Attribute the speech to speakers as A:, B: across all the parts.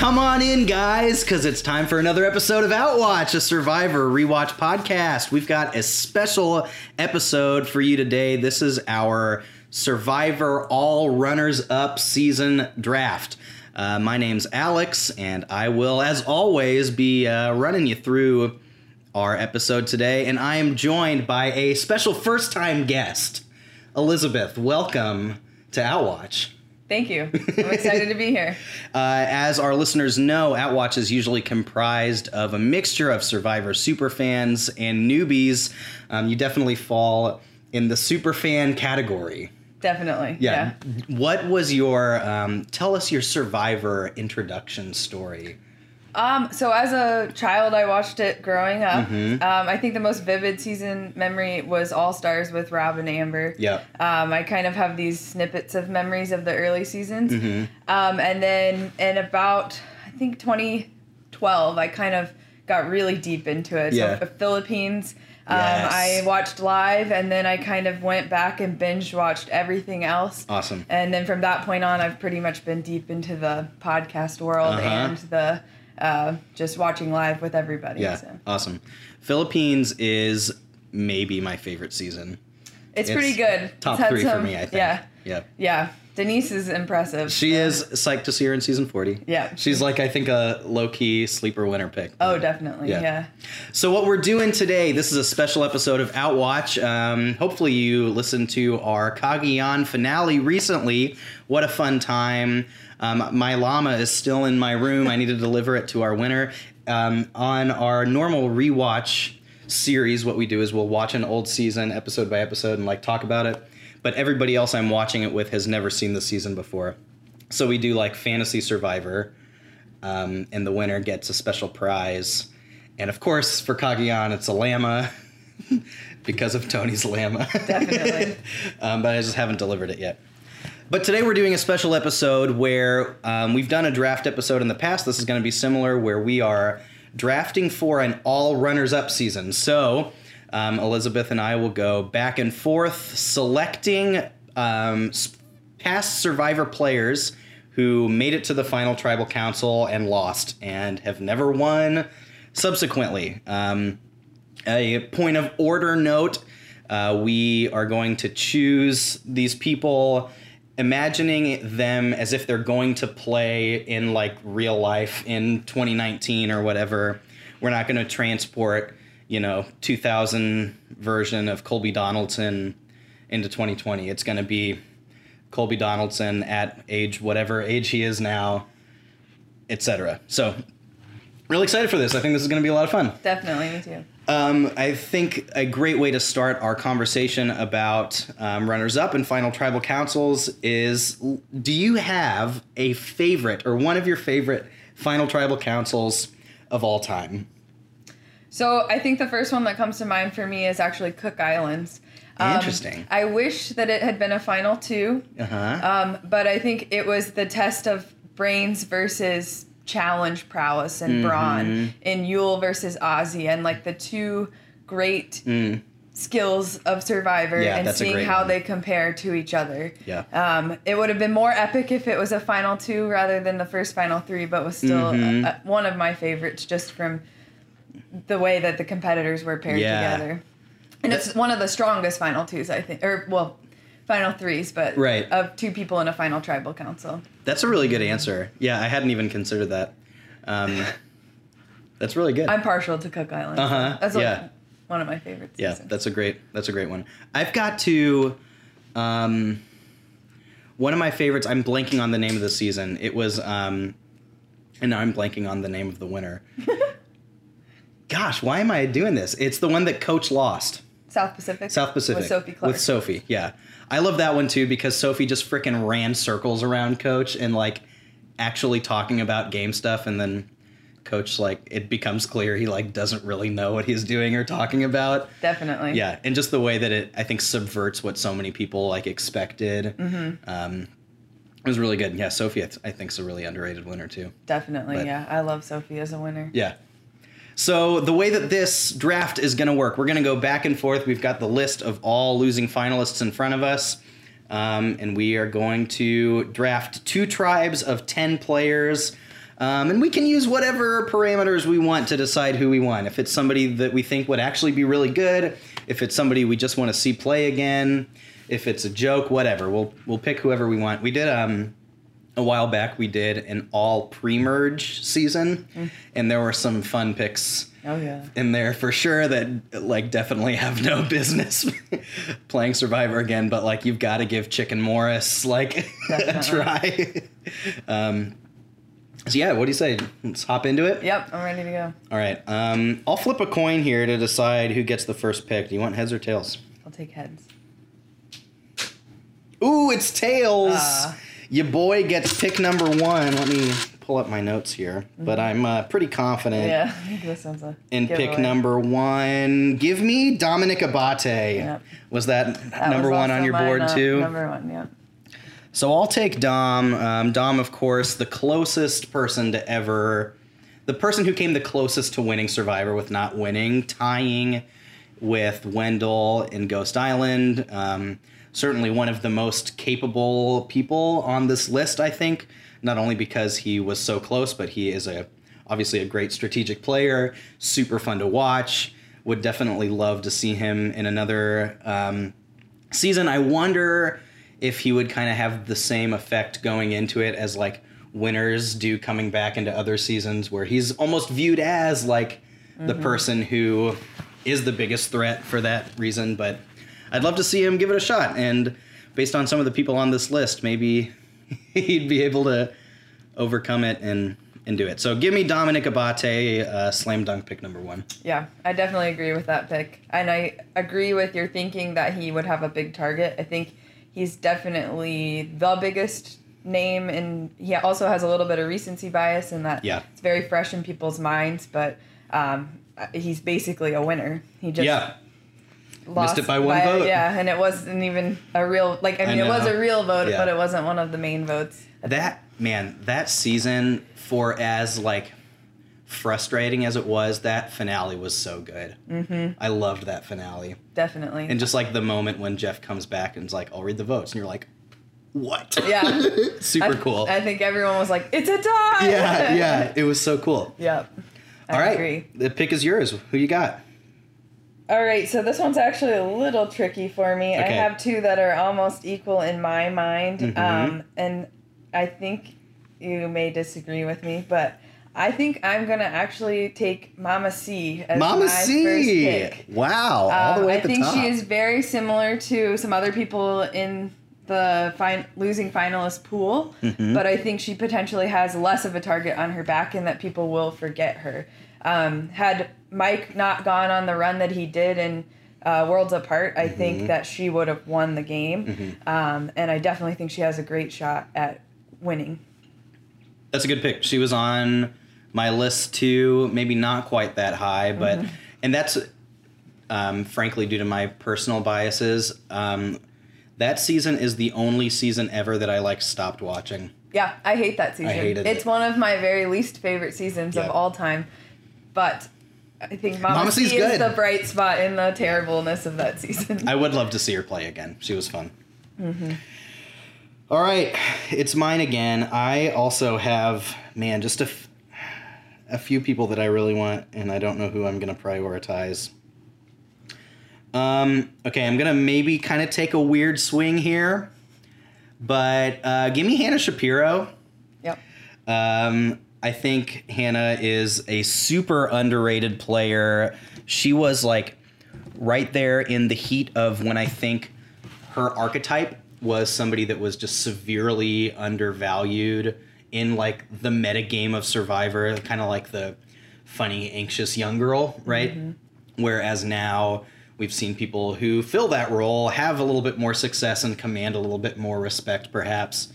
A: Come on in, guys, because it's time for another episode of Outwatch, a Survivor rewatch podcast. We've got a special episode for you today. This is our Survivor All Runners Up season draft. Uh, my name's Alex, and I will, as always, be uh, running you through our episode today. And I am joined by a special first time guest, Elizabeth. Welcome to Outwatch.
B: Thank you. I'm excited to be here.
A: Uh, as our listeners know, Outwatch is usually comprised of a mixture of Survivor superfans and newbies. Um, you definitely fall in the superfan category.
B: Definitely.
A: Yeah. What was your, um, tell us your Survivor introduction story?
B: Um, so as a child, I watched it growing up. Um, I think the most vivid season memory was All Stars with Rob and Amber.
A: Yeah.
B: Um, I kind of have these snippets of memories of the early seasons.
A: Mm-hmm.
B: Um, and then in about, I think 2012, I kind of got really deep into it.
A: Yeah.
B: So Philippines. Um,
A: Yes.
B: I watched live and then I kind of went back and binge watched everything else.
A: Awesome.
B: And then from that point on, I've pretty much been deep into the podcast world
A: Uh-huh.
B: and the uh, just watching live with everybody.
A: Yeah.
B: So.
A: Awesome. Philippines is maybe my favorite season.
B: It's,
A: It's
B: pretty good.
A: Top three for me, I think.
B: Yeah.
A: Yeah.
B: Yeah. Denise is impressive.
A: She is psyched to see her in season 40.
B: Yeah.
A: She's like, I think, a low key sleeper winner pick.
B: Oh, definitely.
A: Yeah.
B: Yeah.
A: So what we're doing today, this is a special episode of Outwatch. Um, hopefully you listened to our Cagayan finale recently. What a fun time. Um, my llama is still in my room. I need to deliver it to our winner. Um, on our normal rewatch series, what we do is we'll watch an old season episode by episode and like talk about it. But everybody else I'm watching it with has never seen the season before. So we do like Fantasy Survivor, um, and the winner gets a special prize. And of course, for Cagayan, it's a llama because of Tony's llama.
B: Definitely.
A: um, but I just haven't delivered it yet. But today we're doing a special episode where um, we've done a draft episode in the past. This is going to be similar, where we are drafting for an all runners up season. So um, Elizabeth and I will go back and forth selecting um, past Survivor players who made it to the final tribal council and lost and have never won subsequently. Um, a point of order note uh, we are going to choose these people imagining them as if they're going to play in like real life in 2019 or whatever we're not going to transport you know 2000 version of colby donaldson into 2020 it's going to be colby donaldson at age whatever age he is now etc so really excited for this i think this is going to be a lot of fun
B: Definitely. Me too.
A: um, I think a great way to start our conversation about um, runners up and final tribal councils is do you have a favorite or one of your favorite final tribal councils of all time?
B: So I think the first one that comes to mind for me is actually Cook Islands. Um,
A: Interesting.
B: I wish that it had been a final two.
A: Uh huh.
B: Um, but I think it was the test of brains versus challenge prowess and
A: Mm-hmm.
B: brawn in Yul versus Ozzy, and like the two great skills of Survivor
A: Mm. Yeah,
B: and seeing how
A: one.
B: they compare to each other.
A: Yeah.
B: Um, it would have been more epic if it was a final two rather than the first final three, but was still
A: Mm-hmm.
B: uh, one of my favorites just from the way that the competitors were paired
A: Yeah.
B: together. And it's one of the strongest final twos, I think, or well, final threes, but
A: Right.
B: of two people in a final tribal council.
A: That's a really good answer. Yeah, I hadn't even considered that. Um, that's really good.
B: I'm partial to Cook Island.
A: Uh-huh,
B: That's like
A: yeah.
B: one of my favorites.
A: Yeah, that's a great that's a great one. I've got to um one of my favorites, I'm blanking on the name of the season. It was um and now I'm blanking on the name of the winner. Gosh, why am I doing this? It's the one that coach lost.
B: South Pacific.
A: South Pacific.
B: With Sophie Clarke.
A: With Sophie, yeah. I love that one too because Sophie just freaking ran circles around coach and like actually talking about game stuff and then coach like it becomes clear he like doesn't really know what he's doing or talking about.
B: Definitely.
A: Yeah, and just the way that it, I think, subverts what so many people like expected.
B: Mm-hmm.
A: Um, it was really good. Yeah, Sophie, I, th- I think, is a really underrated winner too.
B: Definitely.
A: But-
B: yeah. I love Sophie as a winner.
A: Yeah. So the way that this draft is going to work, we're going to go back and forth. We've got the list of all losing finalists in front of us, um, and we are going to draft two tribes of ten players. Um, and we can use whatever parameters we want to decide who we want. If it's somebody that we think would actually be really good, if it's somebody we just want to see play again, if it's a joke, whatever. We'll we'll pick whoever we want. We did um a while back we did an all pre-merge season and there were some fun picks
B: Oh yeah.
A: in there for sure that like definitely have no business playing Survivor again, but like you've got to give Chicken Morris like a try. um, so yeah, what do you say? Let's hop into it.
B: Yep, I'm ready to go.
A: All right. Um, I'll flip a coin here to decide who gets the first pick. Do you want heads or tails?
B: I'll take heads.
A: Ooh, it's tails.
B: Ah.
A: Your boy gets pick number one. Let me pull up my notes here, but I'm uh, pretty confident.
B: Mm-hmm. Yeah, I think this one's a
A: in pick
B: giveaway.
A: number one. Give me Dominic Abate.
B: Yep.
A: Was that,
B: That
A: number
B: was
A: one on
B: also
A: your
B: mine,
A: board
B: uh,
A: too?
B: Number one, yeah.
A: So I'll take Dom. Um, Dom, of course, the closest person to ever, the person who came the closest to winning Survivor with not winning, tying with Wendell in Ghost Island. Um, certainly one of the most capable people on this list, I think. Not only because he was so close, but he is a obviously a great strategic player, super fun to watch. Would definitely love to see him in another um, season. I wonder if he would kind of have the same effect going into it as like winners do coming back into other seasons where he's almost viewed as like the person who is the biggest threat for that reason but i'd love to see him give it a shot and based on some of the people on this list maybe he'd be able to overcome it and and do it so give me dominic abate uh, slam dunk pick number one
B: Yeah, I definitely agree with that pick. And I agree with your thinking that he would have a big target. I think he's definitely the biggest name and he also has a little bit of recency bias in that
A: Yeah.
B: it's very fresh in people's minds, but um, he's basically a winner. He just
A: yeah
B: lost
A: it by one vote.
B: Yeah, and it wasn't even a real like I mean it was a real vote,
A: Yeah.
B: but it wasn't one of the main votes.
A: that man that season for as like frustrating as it was that finale was so good mm-hmm. i loved that finale
B: Definitely.
A: and just like the moment when jeff comes back and is like i'll read the votes and you're like what
B: yeah.
A: super
B: I,
A: cool
B: I think everyone was like, "It's a tie."
A: yeah yeah it was so cool
B: Yep. I
A: all right
B: agree.
A: the pick is yours who you got
B: All right, so this one's actually a little tricky for me. I have two that are almost equal in my mind,
A: Mhm.
B: um, and I think you may disagree with me, but I think I'm gonna actually take Mama C as
A: mama
B: my first
A: c
B: pick.
A: wow all the
B: Um,
A: way
B: I
A: the
B: think
A: top
B: she is very similar to some other people in the fin- losing finalist pool,
A: Mhm.
B: but I think she potentially has less of a target on her back and that people will forget her. Um, had Mike not gone on the run that he did in uh, Worlds Apart, I
A: Mhm.
B: think that she would have won the game.
A: Mhm.
B: Um, and I definitely think she has a great shot at winning.
A: That's a good pick. She was on my list too, maybe not quite that high, but
B: Mm-hmm.
A: and that's um, frankly due to my personal biases. Um, that season is the only season ever that I like stopped watching.
B: Yeah, I hate that season.
A: hated
B: it's
A: it.
B: one of my very least favorite seasons of all time. But I think Mama,
A: Mama
B: C is
A: good.
B: the bright spot in the terribleness of that season.
A: I would love to see her play again. She was fun.
B: Mm-hmm.
A: All right, it's mine again. I also have man, just a, f- a few people that I really want, and I don't know who I'm going to prioritize. Um, okay, I'm gonna maybe kind of take a weird swing here, but uh, give me Hannah Shapiro.
B: yep.
A: Um, I think Hannah is a super underrated player. She was like right there in the heat of when I think her archetype was somebody that was just severely undervalued in like the meta game of Survivor, kind of like the funny, anxious young girl, right? Mm-hmm. Whereas now we've seen people who fill that role have a little bit more success and command a little bit more respect, perhaps.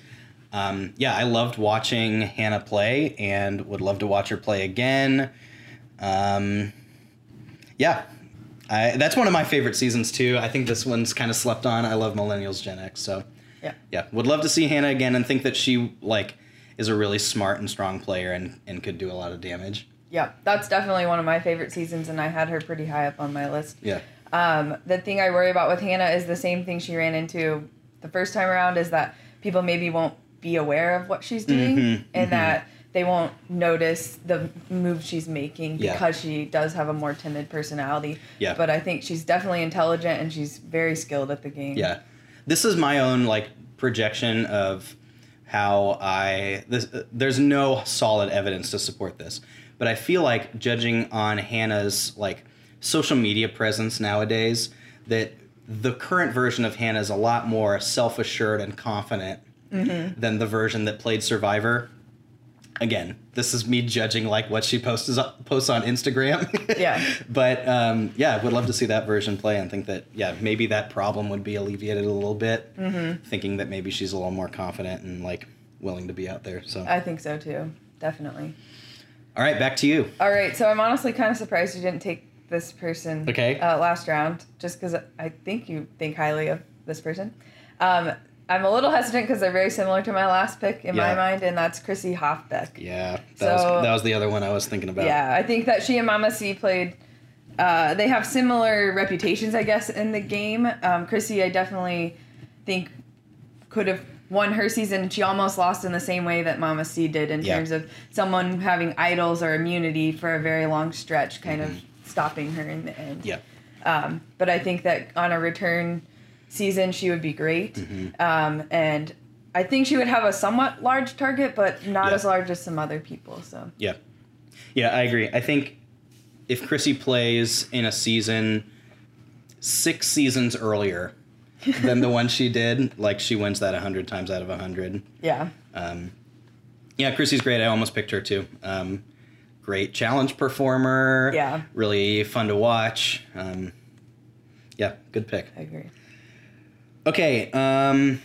A: Um, yeah, I loved watching Hannah play and would love to watch her play again. Um, yeah, I, that's one of my favorite seasons too. I think this one's kind of slept on. I love Millennials Gen X, so
B: Yeah.
A: yeah, would love to see Hannah again and think that she like is a really smart and strong player and, and could do a lot of damage.
B: Yeah, That's definitely one of my favorite seasons, and I had her pretty high up on my list.
A: Yeah.
B: Um, the thing I worry about with Hannah is the same thing she ran into the first time around is that people maybe won't be aware of what she's doing
A: Mhm,
B: and
A: mhm.
B: that they won't notice the move she's making
A: Yeah.
B: because she does have a more timid personality.
A: Yeah.
B: But I think she's definitely intelligent and she's very skilled at the game.
A: Yeah. This is my own like projection of how I this uh, there's no solid evidence to support this. But I feel like judging on Hannah's like social media presence nowadays that the current version of Hannah is a lot more self-assured and confident than the version that played Survivor. Again, this is me judging like what she posts posts on Instagram.
B: Yeah.
A: but um, yeah, would love to see that version play and think that yeah maybe that problem would be alleviated a little bit. Mm-hmm. Thinking that maybe she's a little more confident and like willing to be out there. So
B: I think so too. Definitely.
A: all right, back to you.
B: All right, so I'm honestly kind of surprised you didn't take this person.
A: Okay.
B: Uh, last round, just because I think you think highly of this person. Um, I'm a little hesitant because they're very similar to my last pick in my mind, and that's Chrissy Hofbeck.
A: Yeah, that
B: So-
A: was that was the other one I was thinking about.
B: Yeah, I think that she and Mama C played. Uh, they have similar reputations, I guess, in the game. Um, Chrissy, I definitely think could have won her season. She almost lost in the same way that Mama C did in
A: Yeah.
B: terms of someone having idols or immunity for a very long stretch, kind of stopping her in the end.
A: Mm-hmm. Yeah.
B: Um, but I think that on a return season, she would be great.
A: Mm-hmm.
B: Um, and I think she would have a somewhat large target, but not
A: Yeah.
B: as large as some other people. So
A: Yeah. Yeah, I agree. I think if Chrissy plays in a season six seasons earlier than the one she did, like she wins that 100 times out of 100.
B: yeah,
A: Um, yeah, Chrissy's great. I almost picked her too. Um, great challenge performer.
B: Yeah.
A: Really fun to watch. Um, yeah, good pick.
B: I agree.
A: Okay. Um,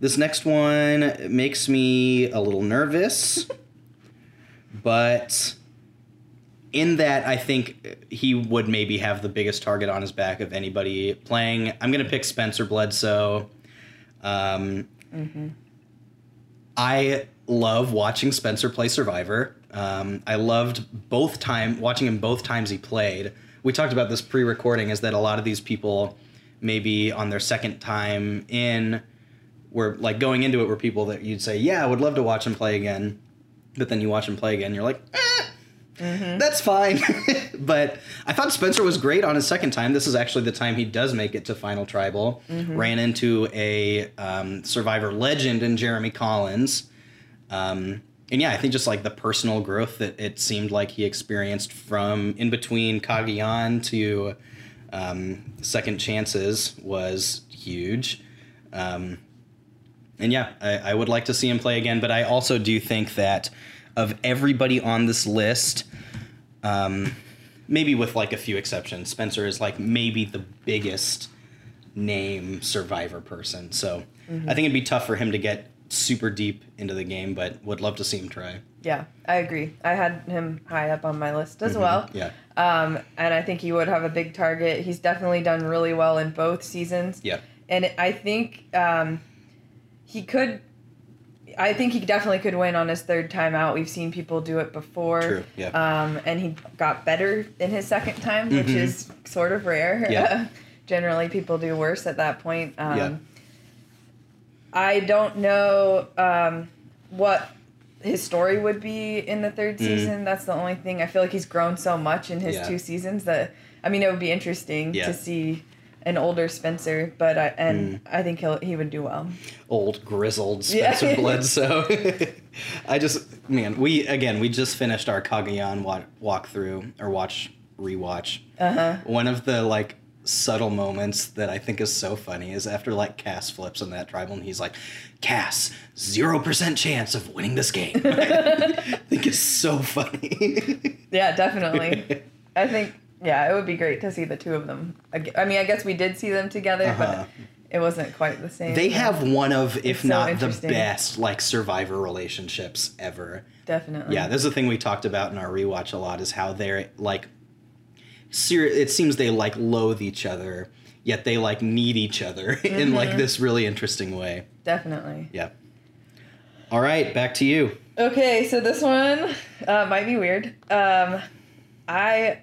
A: this next one makes me a little nervous, but in that I think he would maybe have the biggest target on his back of anybody playing. I'm gonna pick Spencer Bledsoe. Um, I love watching Spencer play Survivor. Um, I loved both time watching him both times he played. We talked about this pre-recording. Is that a lot of these people, maybe on their second time in, were like going into it were people that you'd say, yeah, I would love to watch him play again, but then you watch him play again, you're like, eh, that's fine. but I thought Spencer was great on his second time. This is actually the time he does make it to Final Tribal. Ran into a um, Survivor legend in Jeremy Collins. Um, and yeah, I think just like the personal growth that it seemed like he experienced from in between Cagayan to um, Second Chances was huge. Um, and yeah, I, I would like to see him play again, but I also do think that of everybody on this list, um, maybe with like a few exceptions, Spencer is like maybe the biggest name survivor person. So I think it'd be tough for him to get super deep into the game, but would love to see him try.
B: Yeah, I agree. I had him high up on my list as well.
A: Yeah.
B: Um, and I think he would have a big target. He's definitely done really well in both seasons.
A: Yeah.
B: And I think um, he could. I think he definitely could win on his third time out. We've seen people do it before.
A: True, yeah.
B: Um, and he got better in his second time, which
A: Mhm.
B: is sort of rare.
A: Yeah.
B: Generally, people do worse at that point. Um,
A: Yeah.
B: I don't know um, what his story would be in the third
A: Mm.
B: season. That's the only thing. I feel like he's grown so much in his
A: Yeah.
B: two seasons that I mean it would be interesting
A: Yeah.
B: to see an older Spencer, but I and
A: Mm.
B: I think he'll he would do well.
A: Old grizzled
B: Yeah.
A: Spencer Bledsoe. I just man, we again we just finished our Cagayan wa- walkthrough or watch rewatch.
B: Uh huh.
A: One of the like subtle moments that I think is so funny is after like Cass flips on that tribal and he's like, Cass, zero percent chance of winning this game. I think it's so funny.
B: Yeah, definitely. I think yeah, it would be great to see the two of them. I mean, I guess we did see them together,
A: Uh-huh.
B: but it wasn't quite the same.
A: they have one of, if
B: It's so
A: not the best, like survivor relationships ever.
B: definitely.
A: Yeah, this is the thing we talked about in our rewatch a lot is how they're like ser- it seems they like loathe each other, yet they like need each other in like this really interesting way.
B: Definitely.
A: Yeah. All right, back to you.
B: Okay, so this one uh, might be weird. Um, I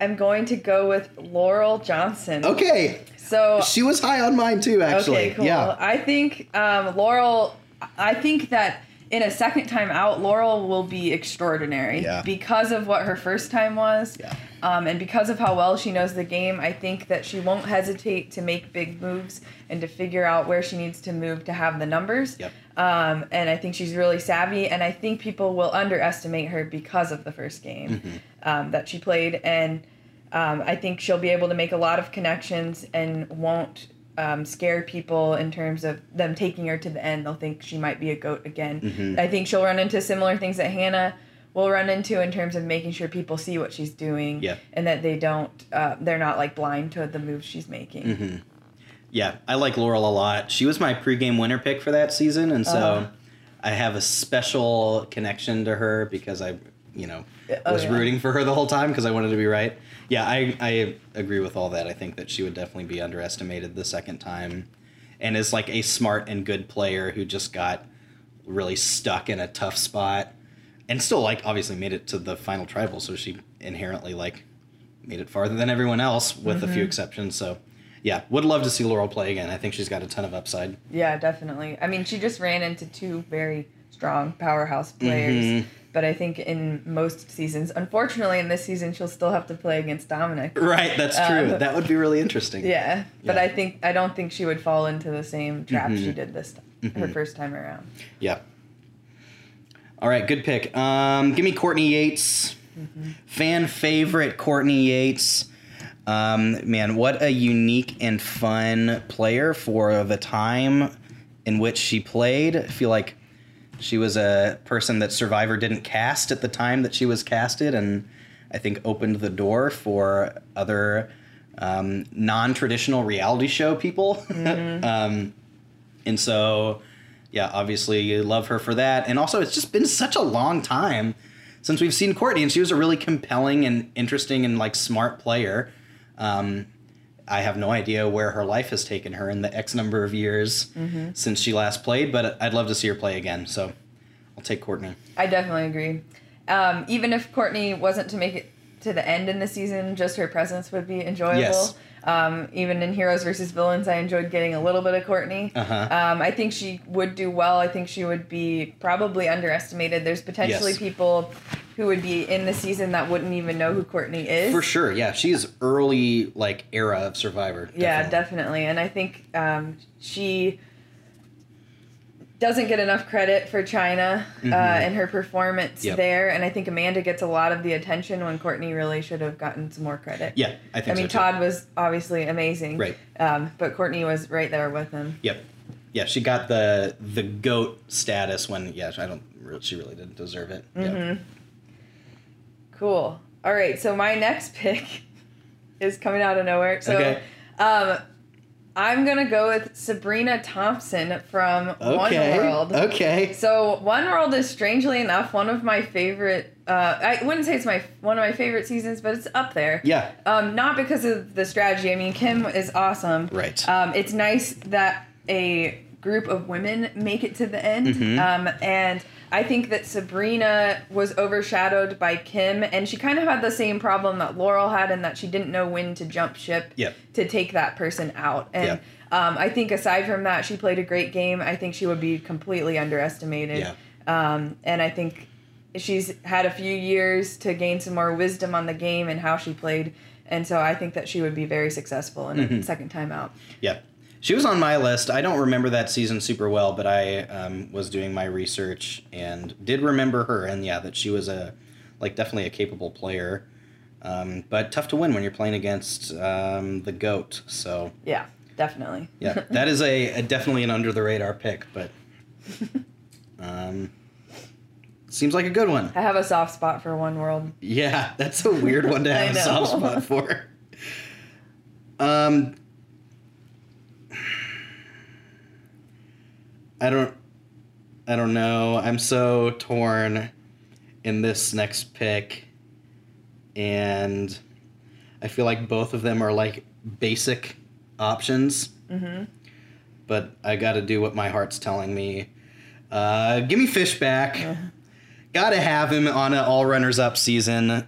B: am going to go with Laurel Johnson.
A: Okay.
B: So
A: She was high on mine too, actually.
B: okay, cool.
A: Yeah.
B: I think um, Laurel. I think that in a second time out, Laurel will be extraordinary
A: Yeah.
B: because of what her first time was.
A: Yeah.
B: Um, and because of how well she knows the game, I think that she won't hesitate to make big moves and to figure out where she needs to move to have the numbers.
A: Yep.
B: Um, and I think she's really savvy, and I think people will underestimate her because of the first game
A: Mm-hmm.
B: um, that she played. And um, I think she'll be able to make a lot of connections and won't um, scare people in terms of them taking her to the end. They'll think she might be a goat again.
A: Mm-hmm.
B: I think she'll run into similar things that Hannah will run into in terms of making sure people see what she's doing
A: Yeah.
B: and that they don't, uh, they're not like blind to the moves she's making.
A: Mm-hmm. Yeah, I like Laurel a lot. She was my pregame winner pick for that season, and so
B: Uh-huh.
A: I have a special connection to her because I, you know,
B: Oh,
A: was
B: yeah.
A: rooting for her the whole time because I wanted to be right. Yeah, I, I agree with all that. I think that she would definitely be underestimated the second time, and is like a smart and good player who just got really stuck in a tough spot, and still like obviously made it to the final tribal. So she inherently like made it farther than everyone else with a
B: Mm-hmm.
A: few exceptions. So yeah, would love to see Laurel play again. I think she's got a ton of upside.
B: Yeah, definitely. I mean, she just ran into two very strong powerhouse players.
A: Mhm.
B: But I think in most seasons, unfortunately, in this season, she'll still have to play against Dominic.
A: Right, that's true.
B: Um,
A: that would be really interesting.
B: Yeah, but
A: Yeah.
B: I think I don't think she would fall into the same trap
A: Mhm.
B: she did this her first time around.
A: Yeah. All right, good pick. Um, give me Courtney Yates. Fan favorite Courtney Yates. Um, man, what a unique and fun player for the time in which she played. I feel like she was a person that Survivor didn't cast at the time that she was casted, and I think opened the door for other um, non traditional reality show people. um, and so, yeah, obviously, you love her for that. And also, it's just been such a long time since we've seen Courtney, and she was a really compelling and interesting and like smart player. Um, I have no idea where her life has taken her in the X number of years since she last played, but I'd love to see her play again. So I'll take Courtney.
B: I definitely agree. Um, even if Courtney wasn't to make it to the end in the season, just her presence would be enjoyable.
A: Yes.
B: Um, even in Heroes versus Villains, I enjoyed getting a little bit of Courtney.
A: Uh-huh.
B: Um, I think she would do well. I think she would be probably underestimated. There's potentially
A: Yes.
B: people who would be in the season that wouldn't even know who Courtney is.
A: For sure, yeah, she's early like era of Survivor.
B: Yeah, definitely. And I think um, she doesn't get enough credit for China uh, and her performance
A: Mm-hmm. Yep.
B: there. And I think Amanda gets a lot of the attention when Courtney really should have gotten some more credit.
A: Yeah, I think
B: I mean,
A: so.
B: Todd was obviously amazing.
A: Right.
B: Um, but Courtney was right there with him.
A: Yep. Yeah, she got the the goat status when yeah, I don't she really didn't deserve it.
B: Mm-hmm. Cool. All right. So my next pick is coming out of nowhere. So
A: Okay.
B: um, I'm going to go with Sabrina Thompson from
A: Okay.
B: One World.
A: Okay.
B: So One World is strangely enough one of my favorite. Uh, I wouldn't say it's my one of my favorite seasons, but it's up there.
A: Yeah.
B: Um, not because of the strategy. I mean, Kim is awesome.
A: Right.
B: Um, it's nice that a group of women make it to the end.
A: Mhm.
B: Um, and I think that Sabrina was overshadowed by Kim, and she kind of had the same problem that Laurel had, in that she didn't know when to jump ship
A: Yep.
B: to take that person out. And
A: Yep.
B: um, I think aside from that, she played a great game. I think she would be completely underestimated.
A: Yeah.
B: Um, and I think she's had a few years to gain some more wisdom on the game and how she played. And so I think that she would be very successful in
A: Mm-hmm.
B: a second time out.
A: Yeah. She was on my list. I don't remember that season super well, but I um, was doing my research and did remember her. And yeah, that she was a, like, definitely a capable player. Um, but tough to win when you're playing against um, the GOAT. So
B: Yeah, definitely.
A: yeah, that is a, a definitely an under the radar pick, but um, seems like a good one.
B: I have a soft spot for One World.
A: Yeah, that's a weird one to have a soft spot for. Um, I don't, I don't know. I'm so torn in this next pick, and I feel like both of them are like basic options.
B: Mm-hmm.
A: But I got to do what my heart's telling me. Uh, give me fish Fishbach. Gotta have him on an all runners up season.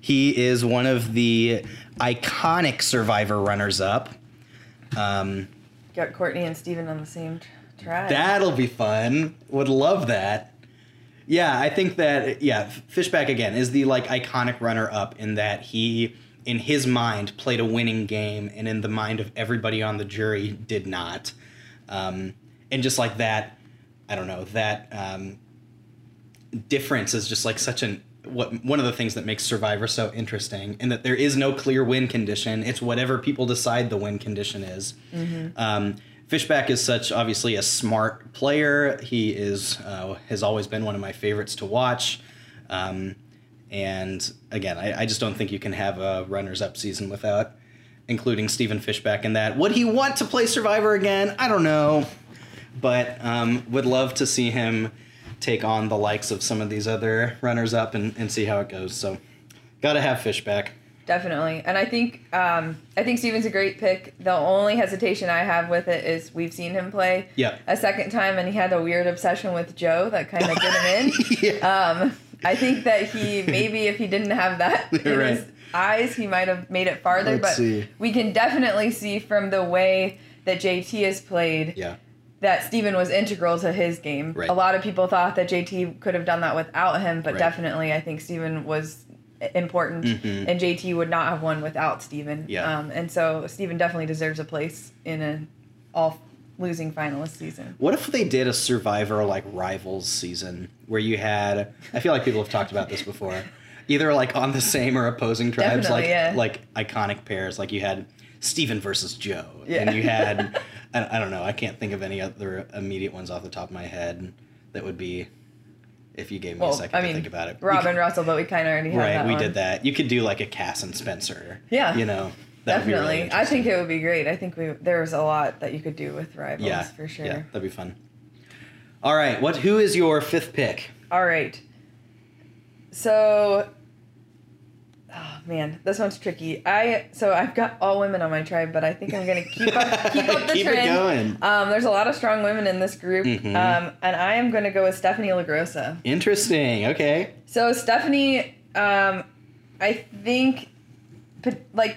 A: He is one of the iconic Survivor runners up. Um,
B: Got Courtney and Steven on the same t- track.
A: that'll be fun. Would love that. Yeah, I think that yeah, Fishbach again is the like iconic runner up in that he in his mind played a winning game and in the mind of everybody on the jury did not. Um, and just like that, I don't know, that um, difference is just like such an what one of the things that makes Survivor so interesting, and that there is no clear win condition. It's whatever people decide the win condition is. Um, Fishbach is such obviously a smart player. He is uh, has always been one of my favorites to watch. Um, and again, I, I just don't think you can have a runners up season without including Stephen Fishbach in that. Would he want to play Survivor again? I don't know, but um, would love to see him take on the likes of some of these other runners up and, and see how it goes. So, gotta have Fishbach.
B: Definitely, and I think um, I think Steven's a great pick. The only hesitation I have with it is we've seen him play
A: Yeah.
B: a second time, and he had a weird obsession with Joe that kind of did him in.
A: yeah.
B: Um, I think that he maybe if he didn't have that in
A: Right.
B: his eyes, he might have made it farther.
A: Let's
B: but
A: see.
B: we can definitely see from the way that JT has played
A: yeah.
B: that Steven was integral to his game.
A: Right.
B: A lot of people thought that JT could have done that without him, but
A: Right.
B: definitely I think Steven was important
A: Mhm.
B: and JT would not have won without Steven.
A: Yeah.
B: Um, and so Steven definitely deserves a place in an all losing finalist season.
A: What if they did a Survivor like Rivals season where you had? I feel like people have talked about this before. Either like on the same or opposing tribes,
B: Definitely,
A: like
B: yeah.
A: like iconic pairs. Like you had Steven versus Joe,
B: Yeah.
A: and you had I, I don't know. I can't think of any other immediate ones off the top of my head that would be. If you gave me a second
B: I
A: to
B: mean,
A: think about it,
B: Robin Russell, but we kind of already had that.
A: right?
B: that
A: We
B: one.
A: did that. You could do like a Cass and Spencer.
B: Yeah.
A: you know. that would be really
B: Definitely. I think it would be great. I think we there's a lot that you could do with rivals
A: Yeah,
B: for sure.
A: Yeah, that'd be fun. All right, what? Who is your fifth pick?
B: All right. So, oh man, this one's tricky. I so I've got all women on my tribe, but I think I'm gonna keep up keep up the
A: Keep it
B: trend.
A: going.
B: Um, there's a lot of strong women in this group,
A: Mhm.
B: um, and I am gonna go with Stephanie LaGrossa.
A: Interesting. Okay.
B: So Stephanie, um, I think, like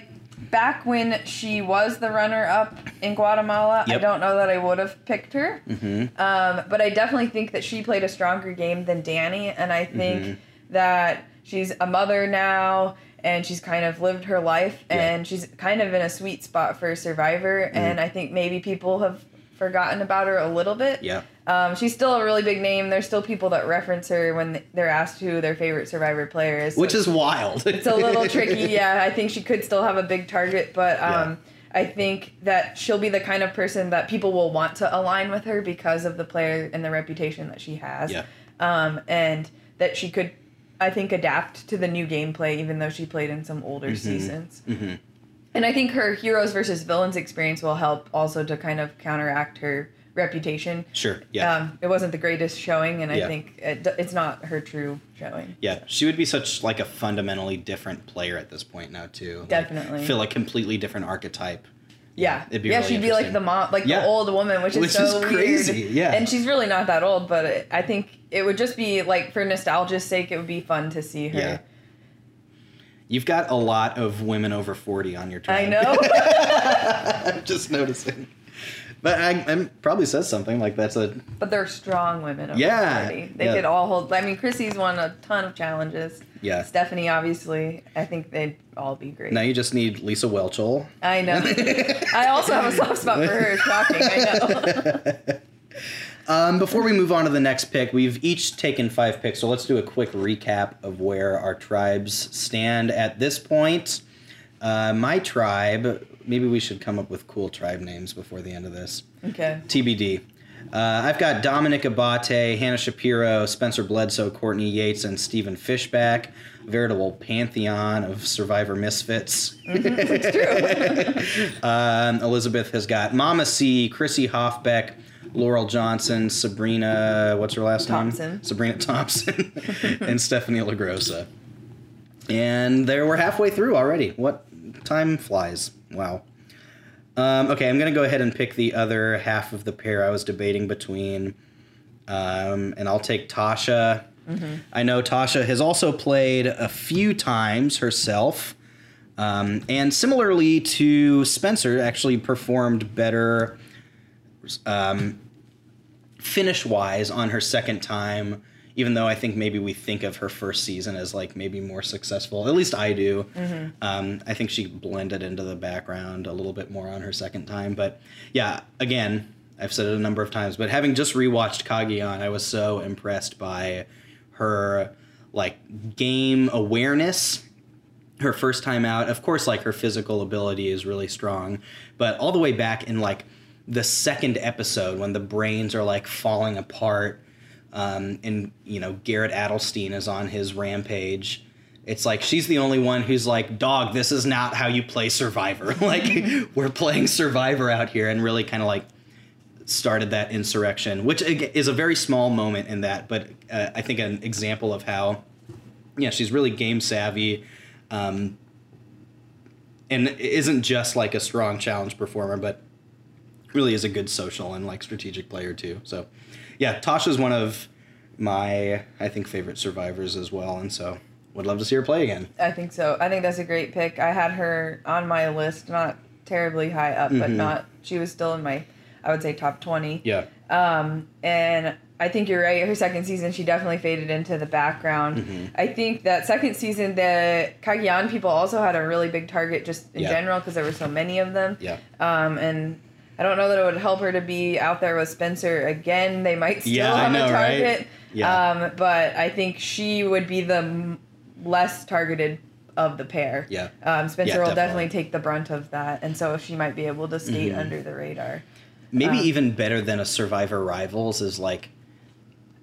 B: back when she was the runner-up in Guatemala, I don't know that I would have picked her.
A: Mm-hmm.
B: Um, but I definitely think that she played a stronger game than Danny, and I think
A: Mhm.
B: that she's a mother now, and she's kind of lived her life,
A: Yeah.
B: and she's kind of in a sweet spot for a survivor.
A: Mm-hmm.
B: And I think maybe people have forgotten about her a little bit.
A: Yeah.
B: Um, she's still a really big name. There's still people that reference her when they're asked who their favorite survivor player is. so
A: Which is wild.
B: it's a little tricky. Yeah, I think she could still have a big target, but um, I think that she'll be the kind of person that people will want to align with her because of the player and the reputation that she has.
A: Yeah.
B: Um, and that she could, I think, adapt to the new gameplay, even though she played in some older seasons.
A: hmm
B: And I think her heroes versus villains experience will help also to kind of counteract her reputation.
A: Sure. Yeah.
B: Um, it wasn't the greatest showing, and I
A: Yeah.
B: think it, it's not her true showing.
A: yeah. She would be such like a fundamentally different player at this point now too. Like,
B: Definitely.
A: fill a completely different archetype.
B: Yeah,
A: It'd be
B: yeah.
A: really
B: she'd be like the mom, like
A: Yeah.
B: the old woman, which is so
A: is
B: weird.
A: crazy, yeah.
B: and she's really not that old, but it, I think it would just be like for nostalgia's sake, it would be fun to see her.
A: Yeah. You've got a lot of women over forty on your
B: tour.
A: I
B: know,
A: I'm just noticing. But I, I probably says something like that's a
B: but they're strong women.
A: Yeah,
B: 40. they
A: yeah.
B: could all hold. I mean, Chrissy's won a ton of challenges.
A: yeah.
B: Stephanie, obviously, I think they'd all be great.
A: Now you just need Lisa Whelchel.
B: I know. I also have a soft spot for her. Shocking, I know.
A: Um, before we move on to the next pick, we've each taken five picks, so let's do a quick recap of where our tribes stand at this point. Uh, my tribe, maybe we should come up with cool tribe names before the end of this.
B: Okay.
A: TBD. Uh, I've got Dominic Abate, Hannah Shapiro, Spencer Bledsoe, Courtney Yates, and Stephen Fishbach. Veritable pantheon of Survivor misfits. um, Elizabeth has got Mama C, Chrissy Hofbeck, Laurel Johnson, Sabrina, what's her last
B: Thompson.
A: name? Sabrina Thompson, and Stephanie LaGrossa. And there we're halfway through already. What time flies? Wow. Um, okay, I'm gonna go ahead and pick the other half of the pair I was debating between, um, and I'll take Tasha. I know Tasha has also played a few times herself, um, and similarly to Spencer, actually performed better um, finish wise on her second time even though I think maybe we think of her first season as like maybe more successful. At least I do. Um, I think she blended into the background a little bit more on her second time. But yeah, again, I've said it a number of times, but having just rewatched Cagayan, I was so impressed by her like game awareness her first time out of course like her physical ability is really strong but all the way back in like the second episode when the brains are like falling apart um, and you know garrett adelstein is on his rampage it's like she's the only one who's like dog this is not how you play survivor like we're playing survivor out here and really kind of like started that insurrection which is a very small moment in that but uh, i think an example of how yeah she's really game savvy um, and isn't just like a strong challenge performer, but really is a good social and like strategic player too. So, yeah, Tasha's one of my I think favorite survivors as well, and so would love to see her play again.
B: I think so. I think that's a great pick. I had her on my list, not terribly high up, but
A: Mhm.
B: not. She was still in my, I would say, top twenty.
A: Yeah,
B: Um, and I think you're right. Her second season, she definitely faded into the background.
A: Mhm.
B: I think that second season, the Cagayan people also had a really big target just in
A: Yeah.
B: general because there were so many of them.
A: yeah,
B: Um, and I don't know that it would help her to be out there with Spencer again. They might still
A: Yeah,
B: have
A: know,
B: a
A: right?
B: target.
A: Yeah.
B: Um, but I think she would be the m- less targeted of the pair.
A: yeah.
B: Um, Spencer
A: Yeah,
B: will
A: definitely.
B: definitely take the brunt of that, and so she might be able to skate
A: Mhm.
B: under the radar.
A: Maybe
B: Um,
A: even better than a Survivor Rivals is like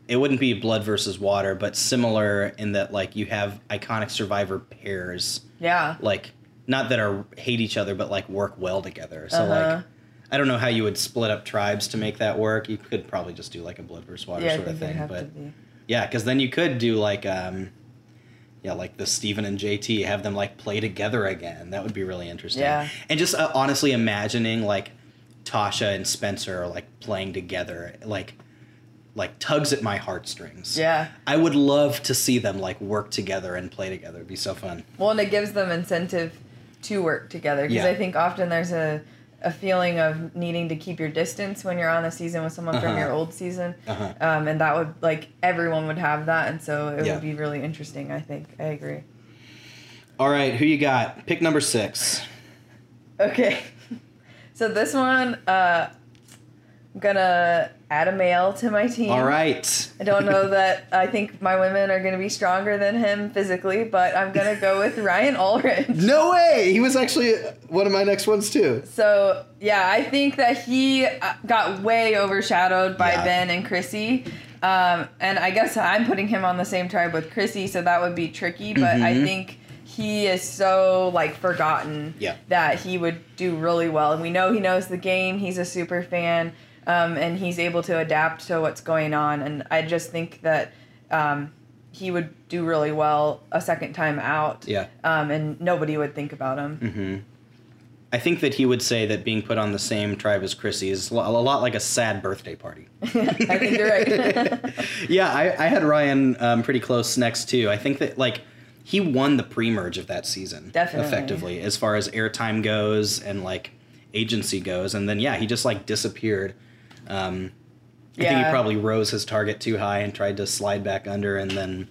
A: it wouldn't be blood versus water, but similar in that like you have iconic Survivor pairs,
B: Yeah.
A: like not that are hate each other, but like work well together. So
B: Uh-huh.
A: like. I don't know how you would split up tribes to make that work. You could probably just do like a blood versus water
B: Yeah,
A: sort of thing,
B: have
A: but
B: to be.
A: Yeah, because then you could do like, um, yeah, like the Steven and JT, have them like play together again. That would be really interesting.
B: Yeah.
A: And just uh, honestly imagining like Tasha and Spencer are like playing together, like, like tugs at my heartstrings.
B: Yeah.
A: I would love to see them like work together and play together. It'd be so fun.
B: Well, and it gives them incentive to work together because
A: Yeah.
B: I think often there's a a feeling of needing to keep your distance when you're on a season with someone from
A: Uh-huh.
B: your old season.
A: Uh-huh.
B: Um, and that would like everyone would have that, and so it
A: Yeah.
B: would be really interesting. I think I agree.
A: All right, who you got? Pick number six.
B: Okay, so this one, uh, gonna add a male to my team.
A: All right.
B: I don't know that I think my women are gonna be stronger than him physically, but I'm gonna go with Ryan Ulrich.
A: No way! He was actually one of my next ones too.
B: So yeah, I think that he uh, got way overshadowed by
A: Yeah.
B: Ben and Chrissy. Um, and I guess I'm putting him on the same tribe with Chrissy, so that would be tricky. But I
A: Mhm.
B: think he is so like forgotten
A: Yeah.
B: that he would do really well. And we know he knows the game. He's a super fan, um, and he's able to adapt to what's going on. And I just think that um, he would do really well a second time out.
A: Yeah.
B: Um, and nobody would think about him.
A: hmm I think that he would say that being put on the same tribe as Chrissy is a lot like a sad birthday party.
B: I think you're right.
A: yeah, I, I had Ryan um, pretty close next too. I think that like he won the pre-merge of that season,
B: Definitely.
A: effectively as far as airtime goes and like agency goes. And then yeah, he just like disappeared. Um, I think he probably rose his target too high and tried to slide back under, and then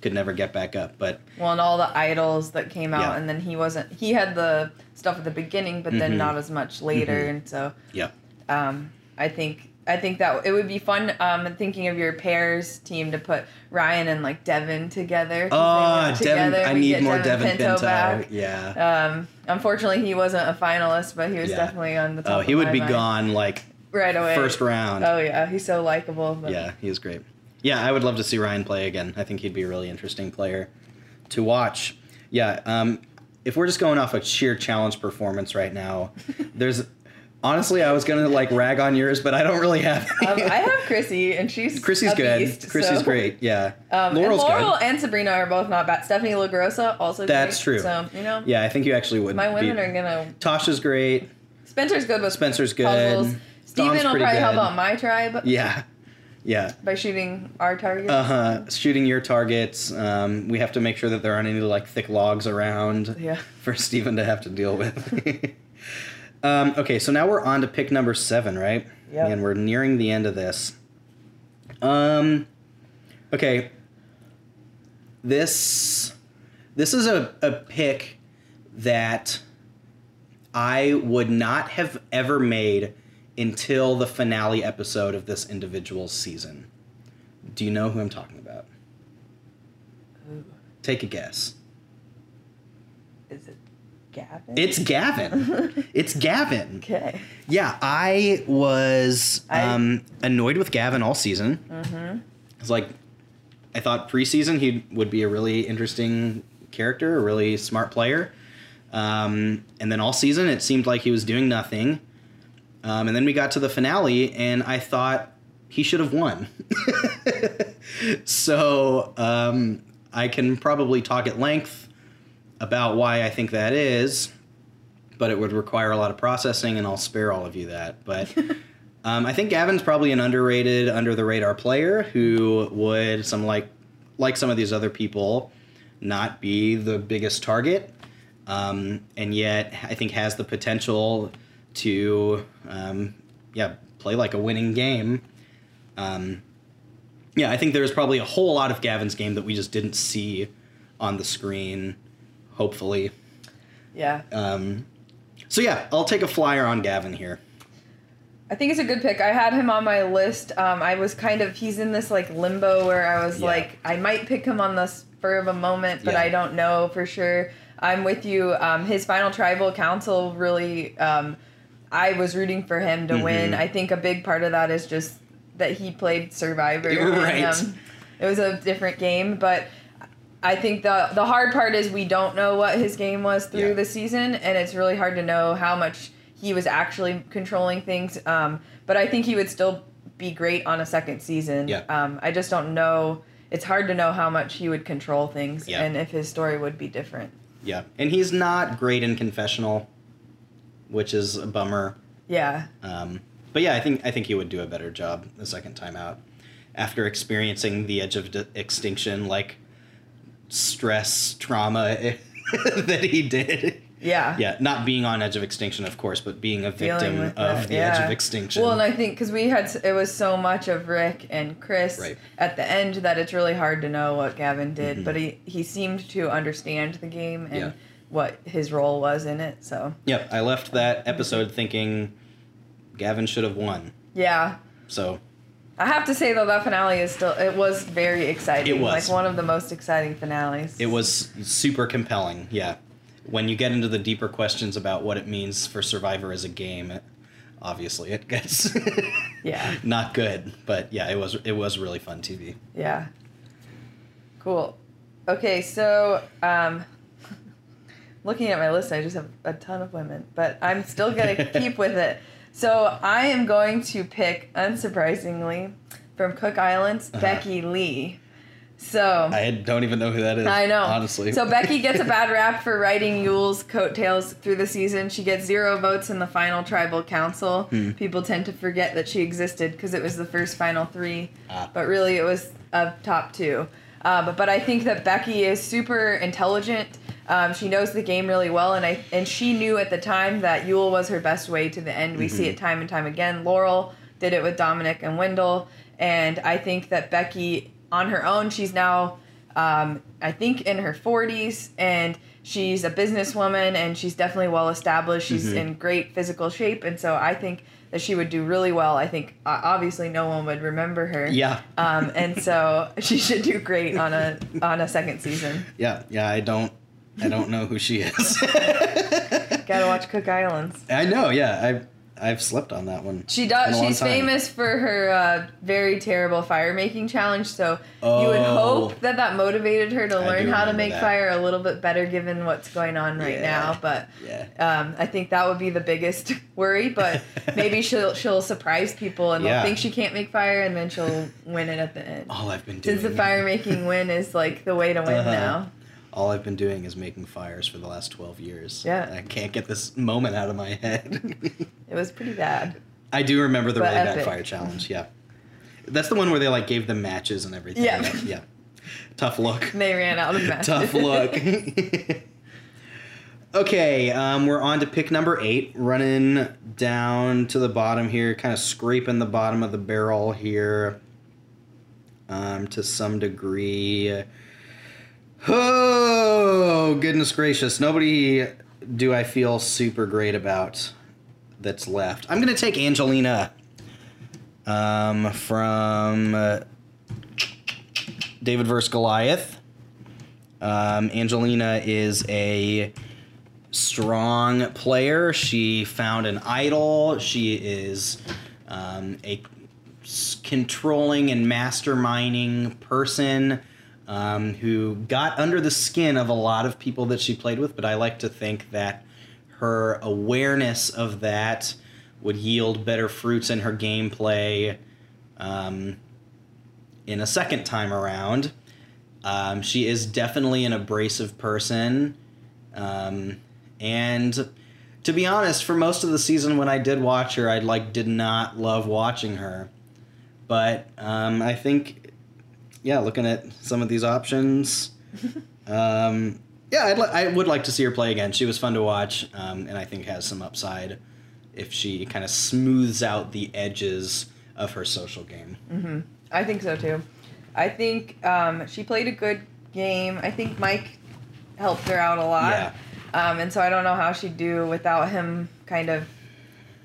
A: could never get back up. But
B: Well, and all the idols that came out,
A: Yeah.
B: and then he wasn't. He had the stuff at the beginning, but then
A: Mhm.
B: not as much later,
A: Mhm.
B: and so
A: yeah,
B: um, I think I think that it would be fun. Um, thinking of your pairs team to put Ryan and like Devin together.
A: oh, Devin,
B: together.
A: I
B: We
A: need more Devin Pinto.
B: back.
A: Yeah.
B: Um, unfortunately, he wasn't a finalist, but he was
A: Yeah.
B: definitely on the top.
A: Oh, he would be
B: mind
A: gone like
B: right away.
A: first round.
B: Oh yeah, he's so likable. but-
A: Yeah, he was great. Yeah, I would love to see Ryan play again. I think he'd be a really interesting player to watch. Yeah, um, if we're just going off a sheer challenge performance right now, there's honestly I was gonna like rag on yours, but I don't really have.
B: Um. I have Chrissy, and she's
A: Chrissy's good.
B: beast,
A: Chrissy's
B: so-
A: great. Yeah.
B: Um,
A: Laurel's
B: and Laurel
A: good.
B: and Sabrina are both not bad. Stephanie LaGrossa also.
A: That's
B: great.
A: true.
B: So you know,
A: Yeah, I think you actually would.
B: my
A: be-
B: women are gonna.
A: Tasha's great.
B: Spencer's good with
A: Spencer's good.
B: puzzles. Steven
A: Dom's
B: will probably help out my tribe
A: Yeah. Yeah.
B: by shooting our targets.
A: Uh huh. Shooting your targets. Um, we have to make sure that there aren't any like thick logs around.
B: Yeah.
A: for Steven to have to deal with. um, okay, so now we're on to pick number seven, right?
B: Yep.
A: And we're nearing the end of this. Um, Okay. This this is a, a pick that I would not have ever made until the finale episode of this individual's season. Do you know who I'm talking about?
B: Ooh,
A: Take a guess.
B: is it Gavin?
A: It's Gavin. it's Gavin.
B: okay.
A: Yeah, I was
B: I-
A: um, annoyed with Gavin all season.
B: Mm-hmm.
A: It's like I thought preseason he would be a really interesting character, a really smart player. Um, and then all season it seemed like he was doing nothing. Um, and then we got to the finale, and I thought he should have won. so um, I can probably talk at length about why I think that is, but it would require a lot of processing, and I'll spare all of you that. But um, I think Gavin's probably an underrated, under the radar player who would some like like some of these other people not be the biggest target, um, and yet I think has the potential to um, yeah play like a winning game. Um, yeah, I think there's probably a whole lot of Gavin's game that we just didn't see on the screen. Hopefully,
B: Yeah.
A: um, so yeah, I'll take a flyer on Gavin here.
B: I think it's a good pick. I had him on my list. Um, I was kind of he's in this like limbo where I was
A: Yeah.
B: like I might pick him on the spur of a moment, but
A: Yeah.
B: I don't know for sure. I'm with you. Um, his final tribal council really. Um, I was rooting for him to win.
A: Mhm.
B: I think a big part of that is just that he played Survivor. And,
A: right.
B: um, it was a different game, but I think the the hard part is we don't know what his game was through
A: Yeah.
B: the season, and it's really hard to know how much he was actually controlling things. Um, but I think he would still be great on a second season.
A: Yeah.
B: Um, I just don't know. It's hard to know how much he would control things
A: Yeah.
B: and if his story would be different.
A: Yeah, and he's not great in confessional, which is a bummer.
B: Yeah.
A: Um, but yeah, I think I think he would do a better job the second time out, after experiencing the edge of d- extinction, like stress trauma that he did.
B: Yeah.
A: Yeah, not being on edge of extinction, of course, but being a victim of
B: that,
A: the edge of extinction.
B: Well, and I think because we had it was so much of Rick and Chris
A: Right.
B: at the end that it's really hard to know what Gavin did.
A: Mhm.
B: But he he seemed to understand the game and
A: Yeah.
B: What his role was in it. So
A: yep, I left that episode thinking Gavin should have won.
B: yeah,
A: So
B: I have to say though that finale is still it was very exciting.
A: It was.
B: like one of the most exciting finales.
A: It was super compelling, yeah. When you get into the deeper questions about what it means for Survivor as a game, it, obviously it gets
B: Yeah.
A: not good. But yeah, it was it was really fun TV.
B: Yeah. Cool. Okay, so um, looking at my list, I just have a ton of women, but I'm still gonna keep with it. So I am going to pick, unsurprisingly, from Cook Islands,
A: Uh-huh.
B: Becky Lee. So
A: I don't even know who that is.
B: I know.
A: honestly.
B: So Becky gets a bad rap for riding Yul's coattails through the season. She gets zero votes in the final tribal council.
A: Hmm.
B: People tend to forget that she existed because it was the first final three,
A: Ah.
B: but really it was a top two. Uh, but, but I think that Becky is super intelligent. Um, she knows the game really well, and I and she knew at the time that Yul was her best way to the end. We
A: Mm-hmm.
B: see it time and time again. Laurel did it with Dominic and Wendell, and I think that Becky, on her own, she's now, um, I think, in her forties, and she's a businesswoman, and she's definitely well established. She's
A: Mhm.
B: in great physical shape, and so I think that she would do really well. I think uh, obviously no one would remember her.
A: yeah,
B: Um, and so she should do great on a on a second season.
A: yeah, yeah. I don't I don't know who she is.
B: Gotta watch Cook Islands.
A: I know. Yeah, I've I've slept on that one.
B: She does. She's famous for her uh, very terrible fire making challenge. So you would
A: Oh.
B: hope that that motivated her to learn how to make
A: that.
B: fire a little bit better, given what's going on right
A: Yeah.
B: now. But
A: Yeah.
B: um, I think that would be the biggest worry. But maybe she'll she'll surprise people and
A: Yeah.
B: they'll think she can't make fire, and then she'll win it at the end.
A: All I've been doing
B: Since the fire making win is like the way to win
A: Uh-huh.
B: now.
A: All I've been doing is making fires for the last twelve years.
B: Yeah.
A: I can't get this moment out of my head.
B: It was pretty bad.
A: I do remember the
B: But
A: really bad fire challenge. Yeah, that's the one where they like gave them matches and everything.
B: Yeah.
A: yeah. Tough look.
B: They ran out of matches.
A: Tough look. okay, um, we're on to pick number eight. Running down to the bottom here, kind of scraping the bottom of the barrel here. um, to some degree. Goodness gracious! Nobody do I feel super great about that's left. I'm gonna take Angelina um, from uh, David vs Goliath. Um, Angelina is a strong player. She found an idol. She is um, a controlling and masterminding person um, who got under the skin of a lot of people that she played with. But I like to think that her awareness of that would yield better fruits in her gameplay um, in a second time around. Um, she is definitely an abrasive person. Um, and to be honest, for most of the season when I did watch her, I like did not love watching her. But um, I think, yeah, looking at some of these options, um, yeah, I'd li- I would like to see her play again. She was fun to watch, um, and I think has some upside if she kind of smooths out the edges of her social game.
B: I think so too. I think um, she played a good game. I think Mike helped her out a lot.
A: Yeah.
B: Um, and so I don't know how she'd do without him kind of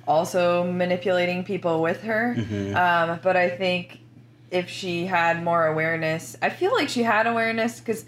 B: also manipulating people with her.
A: Mhm.
B: Um, but I think if she had more awareness, I feel like she had awareness because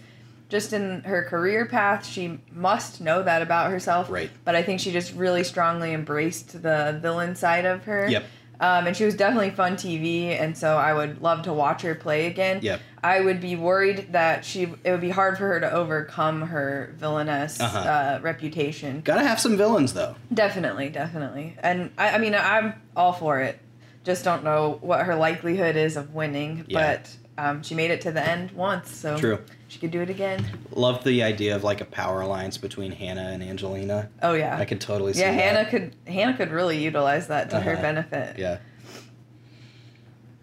B: just in her career path, she must know that about herself.
A: Right.
B: But I think she just really strongly embraced the villain side of her.
A: Yep.
B: Um, and she was definitely fun TV, and so I would love to watch her play again.
A: Yep.
B: I would be worried that she it would be hard for her to overcome her villainous
A: Uh-huh.
B: uh, reputation.
A: Gotta have some villains though.
B: Definitely, definitely, and I, I mean I'm all for it. Just don't know what her likelihood is of winning,
A: Yeah.
B: but um, she made it to the end once, so
A: True.
B: she could do it again.
A: Love the idea of like a power alliance between Hannah and Angelina.
B: Oh yeah,
A: I could totally see
B: yeah.
A: that.
B: Hannah could Hannah could really utilize that to her
A: Uh-huh.
B: benefit.
A: Yeah.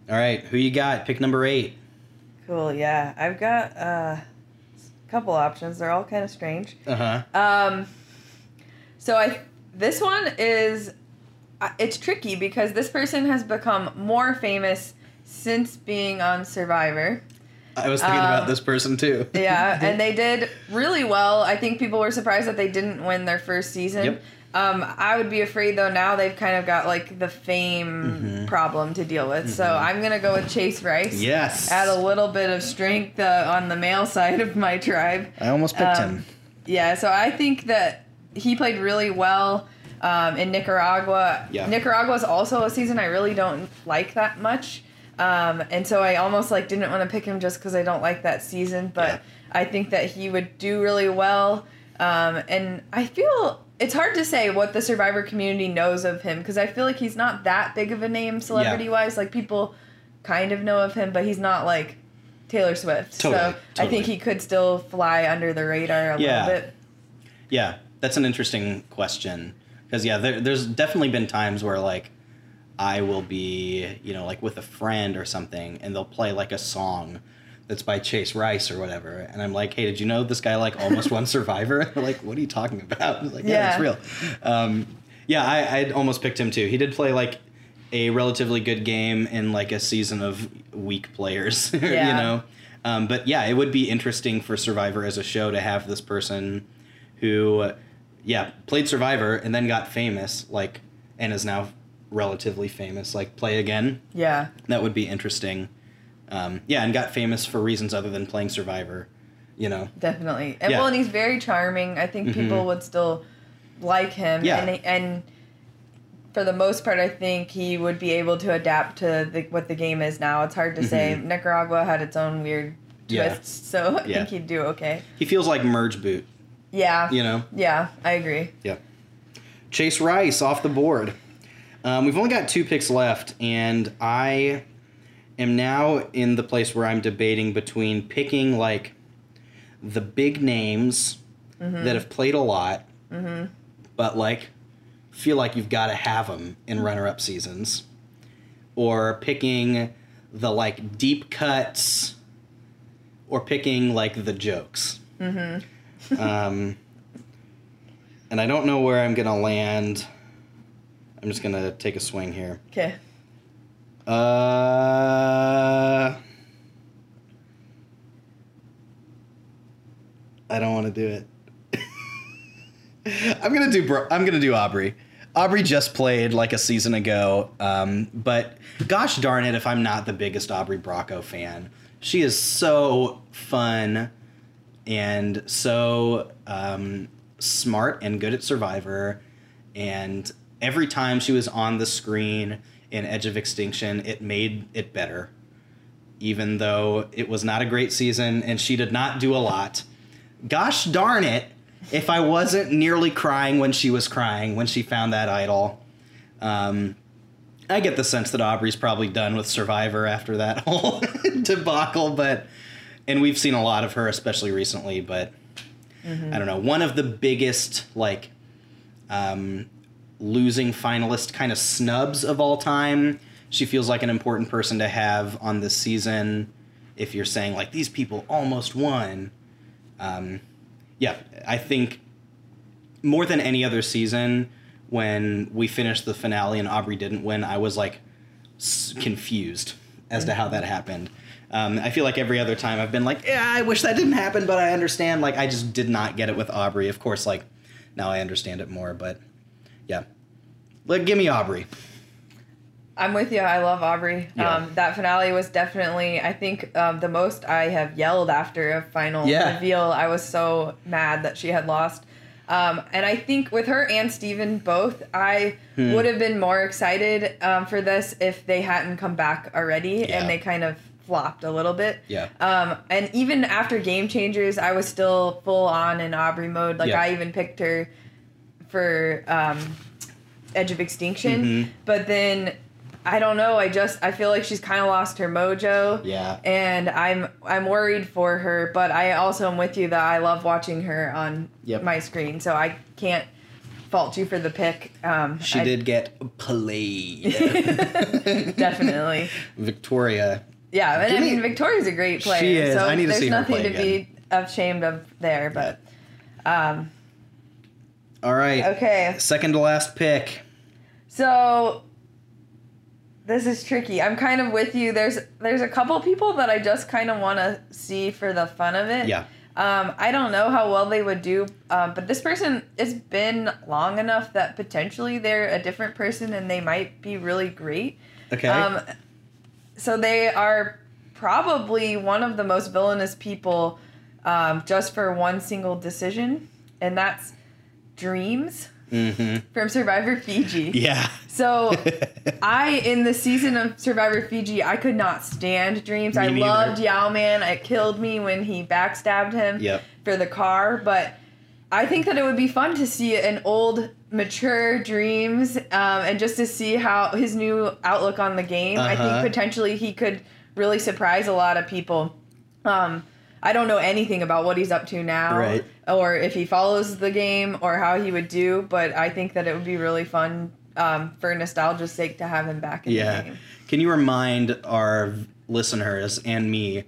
A: All right, who you got? Pick number eight.
B: Cool. Yeah, I've got uh, a couple options. They're all kind of strange.
A: Uh huh.
B: Um, so I this one is it's tricky because this person has become more famous since being on Survivor.
A: I was thinking
B: Um,
A: about this person too.
B: Yeah, and they did really well. I think people were surprised that they didn't win their first season.
A: Yep.
B: Um, I would be afraid though. Now they've kind of got like the fame
A: Mhm.
B: problem to deal with. So I'm gonna go with Chase Rice.
A: Yes.
B: Add a little bit of strength uh, on the male side of my tribe.
A: I almost picked
B: Um,
A: him.
B: Yeah, so I think that he played really well um, in Nicaragua.
A: Yeah.
B: Nicaragua is also a season I really don't like that much. Um, and so I almost like didn't want to pick him just because I don't like that season, but
A: Yeah.
B: I think that he would do really well. Um, and I feel it's hard to say what the Survivor community knows of him because I feel like he's not that big of a name celebrity wise. Like people kind of know of him, but he's not like Taylor Swift.
A: Totally,
B: so I think he could still fly under the radar a
A: Yeah.
B: little bit.
A: Yeah, that's an interesting question because yeah, there, there's definitely been times where like I will be, you know, like with a friend or something, and they'll play like a song that's by Chase Rice or whatever, and I'm like, hey, did you know this guy like almost won Survivor? They're like, what are you talking about? I'm like, yeah, it's
B: Yeah.
A: real. Um, yeah, I I'd almost picked him too. He did play like a relatively good game in like a season of weak players,
B: yeah.
A: you know. Um, but yeah, it would be interesting for Survivor as a show to have this person who, yeah, played Survivor and then got famous, like, and is now relatively famous, like, play again.
B: Yeah.
A: That would be interesting. Um, yeah, and got famous for reasons other than playing Survivor, you know.
B: Definitely. And
A: Yeah.
B: well, and he's very charming. I think
A: Mhm.
B: people would still like him.
A: Yeah.
B: And, and for the most part, I think he would be able to adapt to the, what the game is now. It's hard to say.
A: Mhm.
B: Nicaragua had its own weird
A: Yeah.
B: twists, so I
A: Yeah.
B: think he'd do okay.
A: He feels like Merge Boot,
B: Yeah.
A: you know.
B: Yeah, I agree.
A: Yeah. Chase Rice off the board. Um, we've only got two picks left, and I am now in the place where I'm debating between picking like the big names mm-hmm. that have played a lot, mm-hmm. but like feel like you've got to have them in mm-hmm. runner-up seasons, or picking the like deep cuts, or picking like the jokes um, and I don't know where I'm gonna land. I'm just gonna take a swing here.
B: Okay.
A: Uh, I don't want to do it. I'm gonna do. Bro- I'm gonna do Aubrey. Aubrey just played like a season ago, um, but gosh darn it, if I'm not the biggest Aubrey Bracco fan, she is so fun and so um, smart and good at Survivor. And every time she was on the screen in Edge of Extinction, it made it better. Even though it was not a great season and she did not do a lot. Gosh darn it, if I wasn't nearly crying when she was crying when she found that idol. Um, I get the sense that Aubrey's probably done with Survivor after that whole debacle, but and we've seen a lot of her, especially recently. But I don't know. One of the biggest like um, losing finalist kind of snubs of all time. She feels like an important person to have on this season. If you're saying like these people almost won, um, yeah, I think more than any other season, when we finished the finale and Aubrey didn't win, I was like s- confused as to how that happened. Um, I feel like every other time I've been like, yeah, I wish that didn't happen, but I understand. Like, I just did not get it with Aubrey. Of course, like now I understand it more, but yeah, like give me Aubrey.
B: I'm with you. I love Aubrey.
A: Yeah.
B: Um, that finale was definitely, I think, um, the most I have yelled after a final
A: Yeah.
B: reveal. I was so mad that she had lost. Um, and I think with her and Steven both, I
A: Hmm.
B: would have been more excited um, for this if they hadn't come back already
A: Yeah.
B: and they kind of flopped a little bit.
A: Yeah.
B: Um, and even after Game Changers, I was still full on in Aubrey mode. Like
A: Yeah.
B: I even picked her for um, Edge of Extinction,
A: Mhm.
B: but then I don't know. I just I feel like she's kind of lost her mojo.
A: Yeah.
B: And I'm I'm worried for her, but I also am with you that I love watching her on
A: Yep.
B: my screen, so I can't fault you for the pick. Um,
A: She
B: I-
A: did get played.
B: definitely.
A: Victoria.
B: Yeah, and I
A: me-
B: mean Victoria's a great player.
A: She is.
B: So
A: I need to
B: there's
A: see her
B: nothing
A: play
B: to be ashamed of there, but um,
A: All right.
B: okay.
A: Second to last pick.
B: So this is tricky. I'm kind of with you. There's there's a couple people that I just kind of want to see for the fun of it.
A: Yeah.
B: Um, I don't know how well they would do, um, but this person it's been long enough that potentially they're a different person and they might be really great.
A: Okay.
B: Um, so they are probably one of the most villainous people um, just for one single decision, and that's Dreams
A: mm-hmm.
B: from Survivor Fiji.
A: Yeah.
B: So I in the season of Survivor Fiji, I could not stand Dreams.
A: Me
B: I
A: neither.
B: loved Yau-Man. It killed me when he backstabbed him
A: Yep.
B: for the car, but I think that it would be fun to see an old, mature Dreams, um, and just to see how his new outlook on the game. I
A: Uh-huh.
B: think potentially he could really surprise a lot of people. Um, I don't know anything about what he's up to now,
A: Right.
B: or if he follows the game, or how he would do. But I think that it would be really fun um, for nostalgia's sake to have him back in the
A: Yeah.
B: game.
A: Can you remind our listeners and me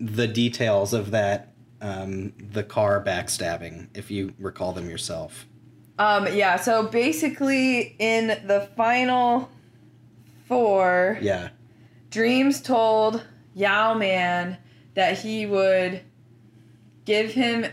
A: the details of that um, the car backstabbing, if you recall them yourself?
B: Um, yeah. So basically, in the final four,
A: Yeah.
B: Dreams told Yau-Man that he would give him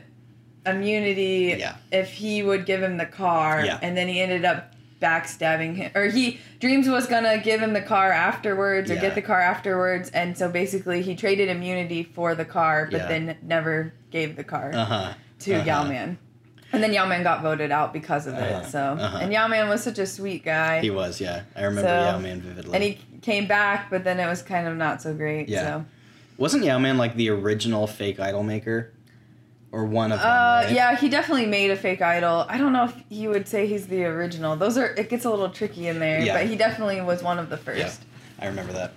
B: immunity
A: Yeah.
B: if he would give him the car,
A: Yeah.
B: and then he ended up backstabbing him, or he Dreams was gonna give him the car afterwards, or
A: Yeah.
B: get the car afterwards, and so basically he traded immunity for the car, but
A: Yeah.
B: then never gave the car
A: Uh huh.
B: to Yau-Man. And then Yau-Man got voted out because of
A: Uh-huh,
B: it. So,
A: uh-huh.
B: and Yau-Man was such a sweet guy.
A: He was, yeah. I remember
B: So-
A: Yau-Man vividly.
B: and he came back, but then it was kind of not so great.
A: Yeah.
B: So,
A: Wasn't Yau-Man like the original fake idol maker? Or one of them?
B: uh,
A: right?
B: yeah, he definitely made a fake idol. I don't know if he would say he's the original. Those are it gets a little tricky in there,
A: Yeah.
B: but he definitely was one of the first.
A: Yeah, I remember that.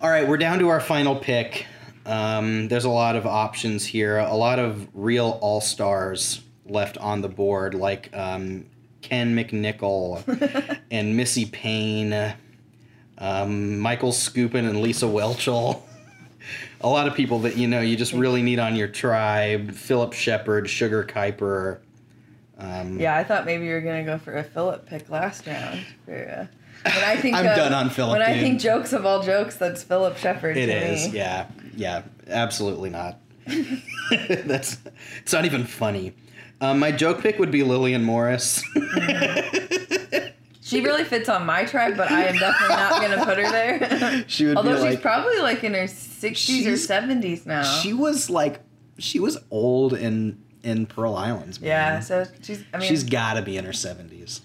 A: All right, we're down to our final pick. Um, there's a lot of options here, a lot of real all stars left on the board, like um, Ken McNickle and Missy Payne, um, Michael Skupin and Lisa Whelchel. a lot of people that you know you just really need on your tribe. Phillip Sheppard, Sugar Kiper. Um,
B: Yeah, I thought maybe you were gonna go for a Phillip pick last round. For, uh, when I think
A: I'm
B: of-
A: done on Phillip,
B: When I think jokes of all jokes, that's Phillip Sheppard.
A: It is,
B: me.
A: yeah, yeah, absolutely not. That's it's not even funny. Um, my joke pick would be Lillian Morris.
B: She really fits on my tribe, but I am definitely not going to put her there.
A: she would
B: Although she's probably like in her 60s or 70s now.
A: she was like she was old in in Pearl Islands. Man.
B: yeah, so she's, I mean,
A: she's got to be in her seventies.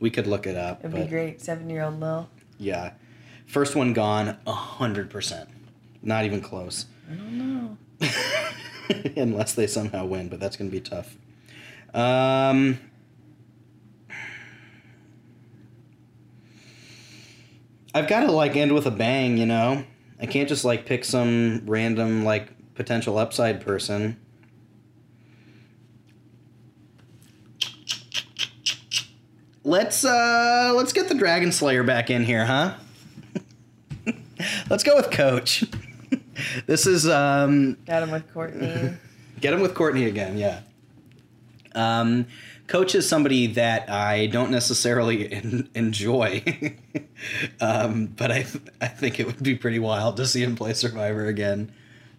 A: We could look it up.
B: it'd be great. Seven year old Lil.
A: Yeah, first one gone, a hundred percent. Not even close.
B: I don't know.
A: Unless they somehow win, but that's gonna be tough. Um. I've got to like end with a bang, you know. I can't just like pick some random like potential upside person. Let's uh let's get the Dragon Slayer back in here, huh? let's go with Coach. this is um
B: Got him with Courtney.
A: Get him with Courtney again, yeah. Um, Coach is somebody that I don't necessarily en- enjoy, um, but I th- I think it would be pretty wild to see him play Survivor again.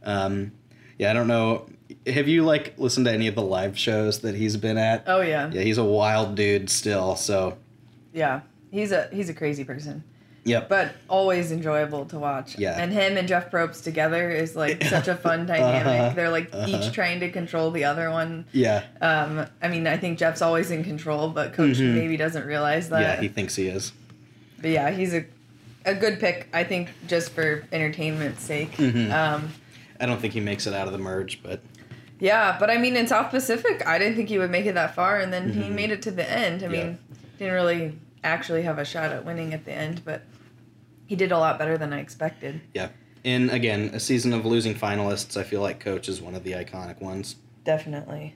A: Um, yeah, I don't know. Have you like listened to any of the live shows that he's been at?
B: oh yeah.
A: Yeah, he's a wild dude still. So,
B: Yeah. He's a he's a crazy person,
A: yep.
B: but always enjoyable to watch.
A: Yeah.
B: And him and Jeff Probst together is like such a fun dynamic.
A: Uh-huh.
B: They're like
A: Uh-huh.
B: each trying to control the other one.
A: yeah,
B: Um, I mean, I think Jeff's always in control, but Coach
A: Mhm.
B: maybe doesn't realize that.
A: yeah, he thinks he is.
B: But yeah, he's a a good pick. I think just for entertainment's sake.
A: Mhm.
B: Um,
A: I don't think he makes it out of the merge, but
B: yeah, but I mean, in South Pacific, I didn't think he would make it that far, and then he
A: Mhm.
B: made it to the end. I
A: Yeah.
B: mean, didn't really actually have a shot at winning at the end, but he did a lot better than I expected.
A: yeah. In again, a season of losing finalists, I feel like Coach is one of the iconic ones.
B: Definitely,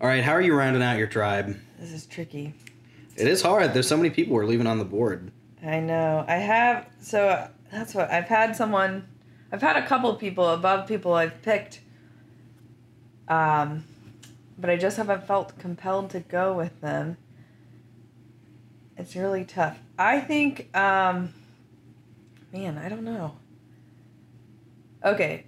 A: All right, how are you rounding out your tribe?
B: this is tricky.
A: It is hard. There's so many people we're leaving on the board.
B: I know. I have so that's what I've had someone I've had a couple people above people I've picked. Um but I just haven't felt compelled to go with them. It's really tough. I think um man, I don't know. Okay.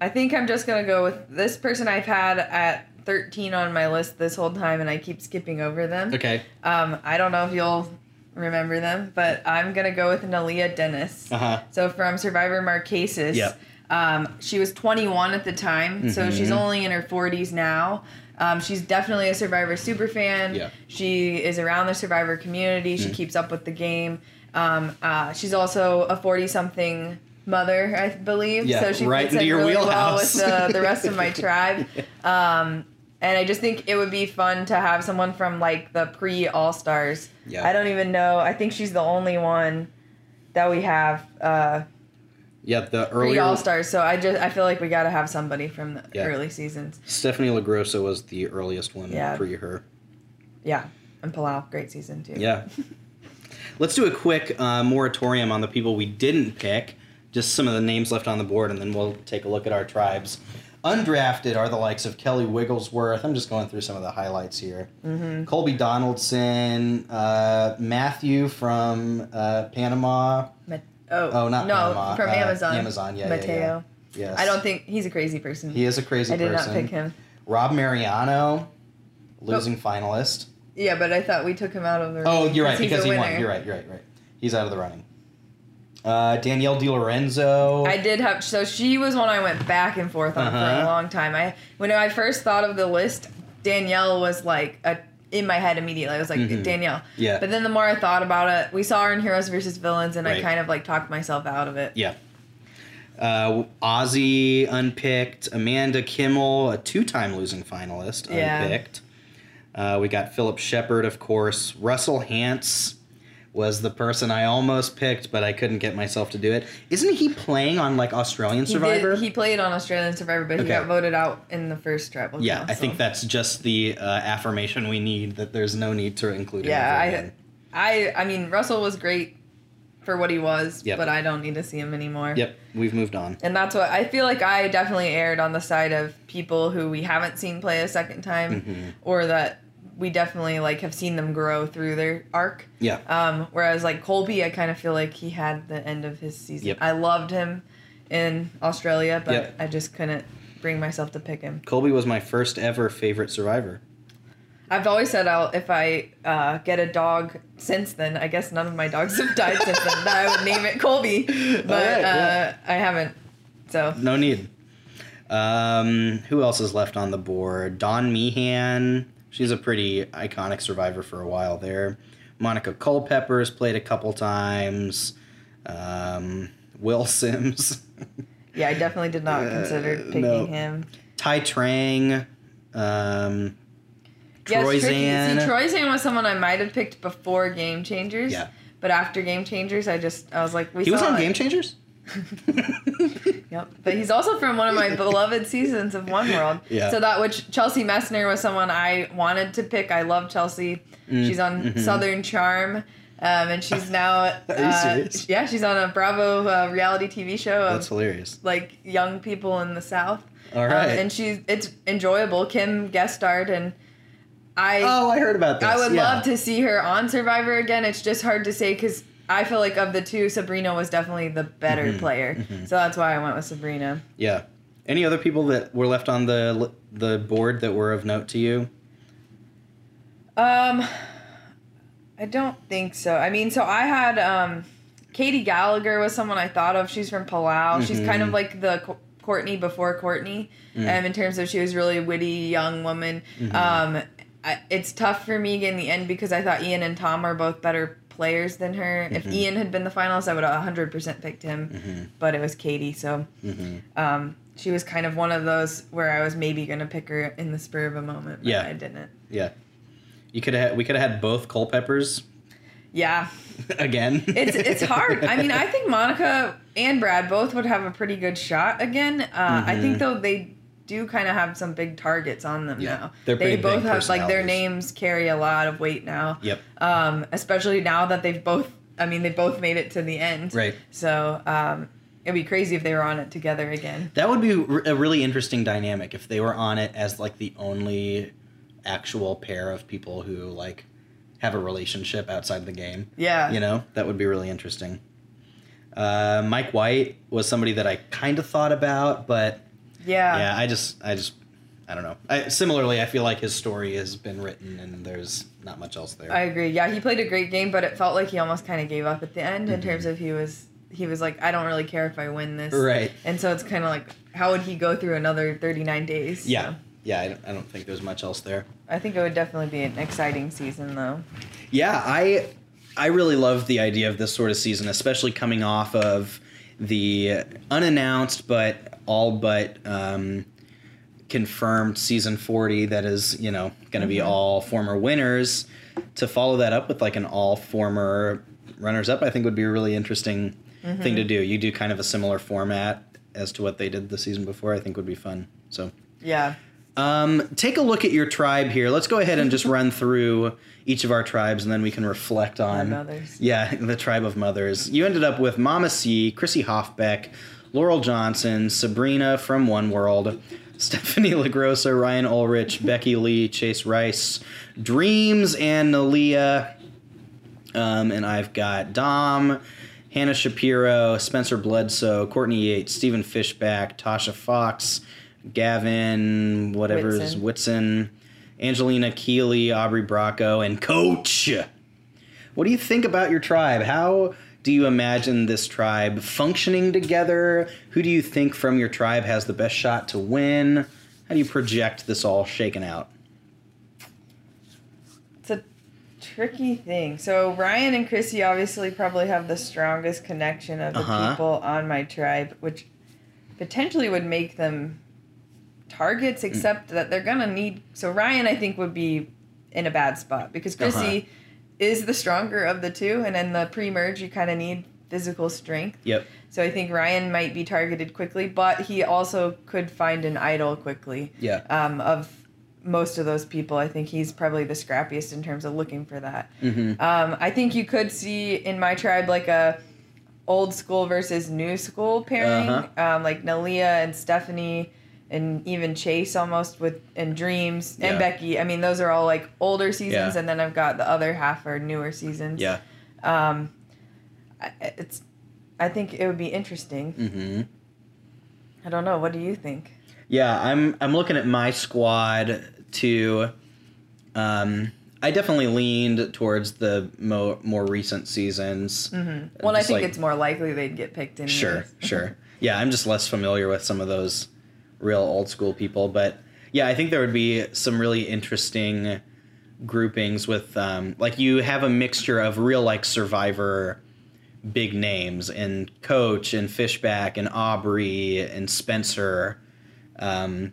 B: I think I'm just going to go with this person I've had at 13 on my list this whole time and I keep skipping over them.
A: Okay.
B: Um, I don't know if you'll remember them, but I'm gonna go with Neleh Dennis.
A: Uh huh.
B: So from Survivor Marquesas.
A: Yep.
B: Um, she was 21 at the time, so she's only in her 40s now. Um, she's definitely a Survivor super fan.
A: Yeah.
B: She is around the Survivor community. She
A: Mm.
B: keeps up with the game. Um, uh, she's also a 40 something mother, I believe.
A: Yeah,
B: so she
A: right
B: fits
A: into
B: in
A: your
B: really
A: wheelhouse.
B: well with the, the rest of my tribe. Um, and I just think it would be fun to have someone from like the pre All Stars.
A: Yeah.
B: I don't even know. I think she's the only one that we have uh,
A: Yeah, the early
B: All Stars. So I just I feel like we got to have somebody from the
A: Yeah.
B: early seasons.
A: Stephanie LaGrossa was the earliest one
B: Yeah.
A: pre her.
B: Yeah, and Palau, great season too.
A: Yeah. Let's do a quick uh, moratorium on the people we didn't pick. Just some of the names left on the board, and then we'll take a look at our tribes. Undrafted are the likes of Kelly Wigglesworth. I'm just going through some of the highlights here.
B: Mm-hmm.
A: Colby Donaldson, uh, Matthew from uh, Panama.
B: Oh,
A: Oh, not
B: no,
A: Panama,
B: from
A: uh,
B: Amazon.
A: Amazon, yeah, yeah,
B: Mateo.
A: Yes.
B: I don't think he's a crazy person.
A: he is a crazy person.
B: I did
A: person.
B: not pick him.
A: Rob Mariano, losing finalist.
B: Yeah, but I thought we took him out of the.
A: Oh, you're right because he
B: winner.
A: won. You're right. You're right. Right. He's out of the running. Uh, Danielle DiLorenzo.
B: I did have so she was one I went back and forth on for
A: Uh-huh.
B: a long time. I when I first thought of the list, Danielle was like a, in my head immediately. I was like
A: Mhm.
B: Danielle.
A: yeah.
B: But then the more I thought about it, we saw her in Heroes versus Villains, and I kind of like talked myself out of it.
A: yeah. Uh, Ozzy unpicked. Amanda Kimmel, a two-time losing finalist,
B: Yeah.
A: unpicked. Uh, we got Phillip Sheppard, of course. Russell Hantz was the person I almost picked, but I couldn't get myself to do it. Isn't he playing on like Australian
B: He
A: Survivor?
B: did. He played on Australian Survivor, but
A: Okay.
B: he got voted out in the first tribal.
A: yeah, I think that's just the uh, affirmation we need that there's no need to include him.
B: Yeah,
A: ever
B: I- I I mean Russell was great for what he was,
A: Yep.
B: but I don't need to see him anymore.
A: Yep, we've moved on.
B: And that's what I feel like I definitely aired on the side of people who we haven't seen play a second time
A: Mhm.
B: or that we definitely like have seen them grow through their arc.
A: Yeah.
B: Um, whereas like Colby, I kind of feel like he had the end of his season.
A: Yep.
B: I loved him in Australia, but
A: Yep.
B: I just couldn't bring myself to pick him.
A: Colby was my first ever favorite survivor.
B: I've always said I'll if I uh, get a dog since then. I guess none of my dogs have died since then. That I would name it Colby, but
A: Alright,
B: uh. I haven't. So
A: No need. Um, who else is left on the board? Dawn Meehan. She's a pretty iconic survivor for a while there. Monica Culpepper has played a couple times. Um, Will Sims.
B: yeah, I definitely did not
A: Uh,
B: consider picking
A: no.
B: him.
A: Tai Trang. Um,
B: Yes,
A: Troy
B: tricky.
A: Zan.
B: See, Troy Zan was someone I might have picked before Game Changers.
A: Yeah.
B: But after Game Changers, I just I was like, we
A: he was on
B: it.
A: Game Changers?
B: Yep. But he's also from one of my beloved seasons of One World.
A: Yeah.
B: So that which Chelsea Meissner was someone I wanted to pick. I love Chelsea.
A: Mm,
B: She's on
A: mhm.
B: Southern Charm. Um, and she's now
A: Are you
B: uh,
A: serious?
B: yeah she's on a Bravo uh, reality TV show of
A: That's hilarious.
B: like young people in the South
A: All
B: Um, and she's it's enjoyable Kim guest starred and I
A: oh, I heard about this.
B: I would
A: yeah.
B: love to see her on Survivor again. It's just hard to say because I feel like of the two, Sabrina was definitely the better
A: Mhm,
B: player.
A: mhm.
B: So that's why I went with Sabrina.
A: Yeah. Any other people that were left on the the board that were of note to you?
B: Um, I don't think so. I mean, so I had um, Katie Gallagher was someone I thought of. She's from Palau. She's kind of
A: Mhm.
B: like the Co- Courtney before Courtney,
A: Mm.
B: um, in terms of she was really witty young woman.
A: Mhm.
B: Um, I, it's tough for me in the end because I thought Ian and Tom are both better players than her. If
A: Mhm.
B: Ian had been the finalist, I would have 100% picked him.
A: Mm-hmm.
B: but it was Katie. So
A: Mm-hmm.
B: um, she was kind of one of those where I was maybe gonna pick her in the spur of a moment, but
A: Yeah.
B: I didn't.
A: Yeah. You could have we could have had both Culpeppers
B: Yeah,
A: again.
B: it's it's hard. I mean, I think Monica and Brad both would have a pretty good shot again. Uh, I think though they do kind of have some big targets on them
A: Yeah.
B: now.
A: They're
B: they both have like their names carry a lot of weight now.
A: Yep.
B: Um, especially now that they've both. I mean, they both made it to the end.
A: Right.
B: So um, it'd be crazy if they were on it together again.
A: That would be a really interesting dynamic if they were on it as like the only actual pair of people who like have a relationship outside the game.
B: Yeah.
A: You know, that would be really interesting. Uh, Mike White was somebody that I kind of thought about, but
B: Yeah.
A: yeah, I just, I just, I don't know. I, similarly, I feel like his story has been written and there's not much else there.
B: I agree. Yeah, he played a great game, but it felt like he almost kind of gave up at the end in
A: Mhm.
B: terms of he was he was like, I don't really care if I win this.
A: right.
B: And so it's kind of like, how would he go through another 39 days?
A: Yeah.
B: So
A: Yeah, I don't, I don't think there's much else there.
B: I think it would definitely be an exciting season, though.
A: Yeah, I I really love the idea of this sort of season, especially coming off of the unannounced but all but um, confirmed season 40 that is, you know, going to be
B: Mhm.
A: all former winners. To follow that up with like an all former runners up, I think would be a really interesting thing to do. You do kind of a similar format as to what they did the season before, I think would be fun. So
B: Yeah.
A: Um, take a look at your tribe here. Let's go ahead and just run through each of our tribes, and then we can reflect on.
B: mothers.
A: Yeah, the tribe of mothers. You ended up with Mama C, Chrissy Hofbeck, Laurel Johnson, Sabrina from One World, Stephanie LaGrossa, Ryan Ulrich, Becky Lee, Chase Rice, Dreams, and Neleh. Um, and I've got Dom, Hannah Shapiro, Spencer Bledsoe, Courtney Yates, Stephen Fishbach, Tasha Fox, Gavin, whatever's Whitson, Angelina Keeley, Aubrey Bracco, and Coach. What do you think about your tribe? How do you imagine this tribe functioning together? Who do you think from your tribe has the best shot to win? How do you project this all shaken out?
B: It's a tricky thing. So Ryan and Chrissy obviously probably have the strongest connection of the
A: Uh-huh.
B: people on my tribe, which potentially would make them targets, except that they're gonna need. So Ryan, I think, would be in a bad spot because Chrissy
A: Uh-huh.
B: is the stronger of the two, and in the pre-merge, you kind of need physical strength.
A: Yep.
B: So I think Ryan might be targeted quickly, but he also could find an idol quickly
A: Yeah.
B: um, of most of those people. I think he's probably the scrappiest in terms of looking for that.
A: Mm-hmm.
B: Um, I think you could see in my tribe like a old school versus new school pairing,
A: Uh-huh.
B: um, like Neleh and Stephanie. And even Chase almost with and Dreams and
A: Yeah.
B: Becky. I mean, those are all like older seasons,
A: Yeah.
B: and then I've got the other half are newer seasons.
A: Yeah.
B: Um, it's, I think it would be interesting.
A: Mm-hmm.
B: I don't know. What do you think?
A: Yeah, I'm I'm looking at my squad to um I definitely leaned towards the mo- more recent seasons.
B: Mm-hmm. Well, I think
A: like-
B: it's more likely they'd get picked in.
A: Sure, sure. Yeah, I'm just less familiar with some of those real old school people, but yeah, I think there would be some really interesting groupings with um, like you have a mixture of real like survivor big names and coach and fishbach and aubrey and spencer um,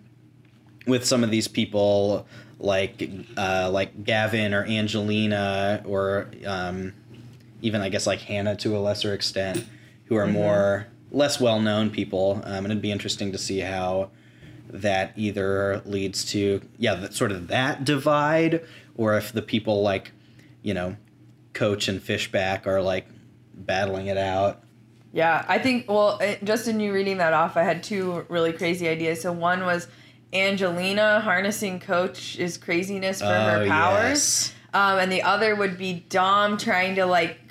A: with some of these people like uh, like gavin or angelina or um, even I guess like Hannah to a lesser extent, who are more less well known people, um, and it'd be interesting to see how that either leads to yeah that sort of that divide, or if the people like you know Coach and Fishbach are like battling it out.
B: Yeah, I think. Well, it, just in you reading that off, I had two really crazy ideas. So one was Angelina harnessing Coach's craziness for her
A: Oh,
B: powers,
A: yes.
B: um, and the other would be Dom trying to like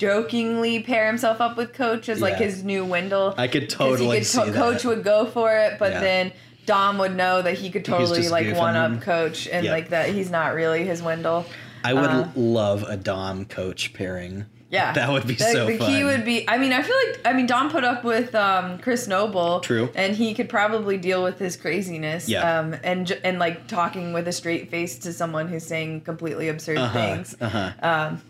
B: jokingly pair himself up with Coach as like
A: Yeah.
B: his new Wendell.
A: I could
B: 'Cause
A: totally
B: could
A: see
B: to- Coach would go for it, but
A: Yeah.
B: then Dom would know that he could totally
A: just
B: like
A: goofing
B: one
A: him.
B: up Coach and
A: Yep.
B: like that he's not really his Wendell.
A: I would
B: Uh,
A: love a Dom Coach pairing.
B: Yeah,
A: That would be
B: the,
A: so
B: The
A: fun.
B: key would be. I mean, I feel like. I mean, Dom put up with um, Chris Noble.
A: True.
B: And he could probably deal with his craziness.
A: Yeah.
B: Um, and and like talking with a straight face to someone who's saying completely absurd
A: Uh huh.
B: things.
A: Uh huh.
B: Um,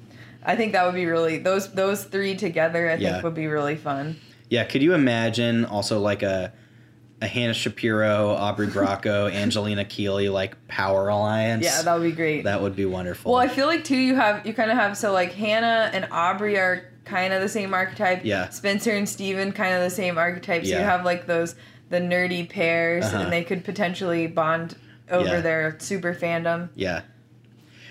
B: I think that would be really those those three together. I
A: Yeah.
B: think would be really fun.
A: Yeah, could you imagine also like a a Hannah Shapiro, Aubrey Bracco, Angelina Keeley like power alliance?
B: Yeah, that would be great.
A: that would be wonderful.
B: well, I feel like too. You have you kind of have so like Hannah and Aubrey are kind of the same archetype.
A: Yeah.
B: Spencer and Steven kind of the same archetype. So you have like those the nerdy pairs,
A: Uh-huh.
B: and they could potentially bond over
A: Yeah.
B: their super fandom.
A: yeah.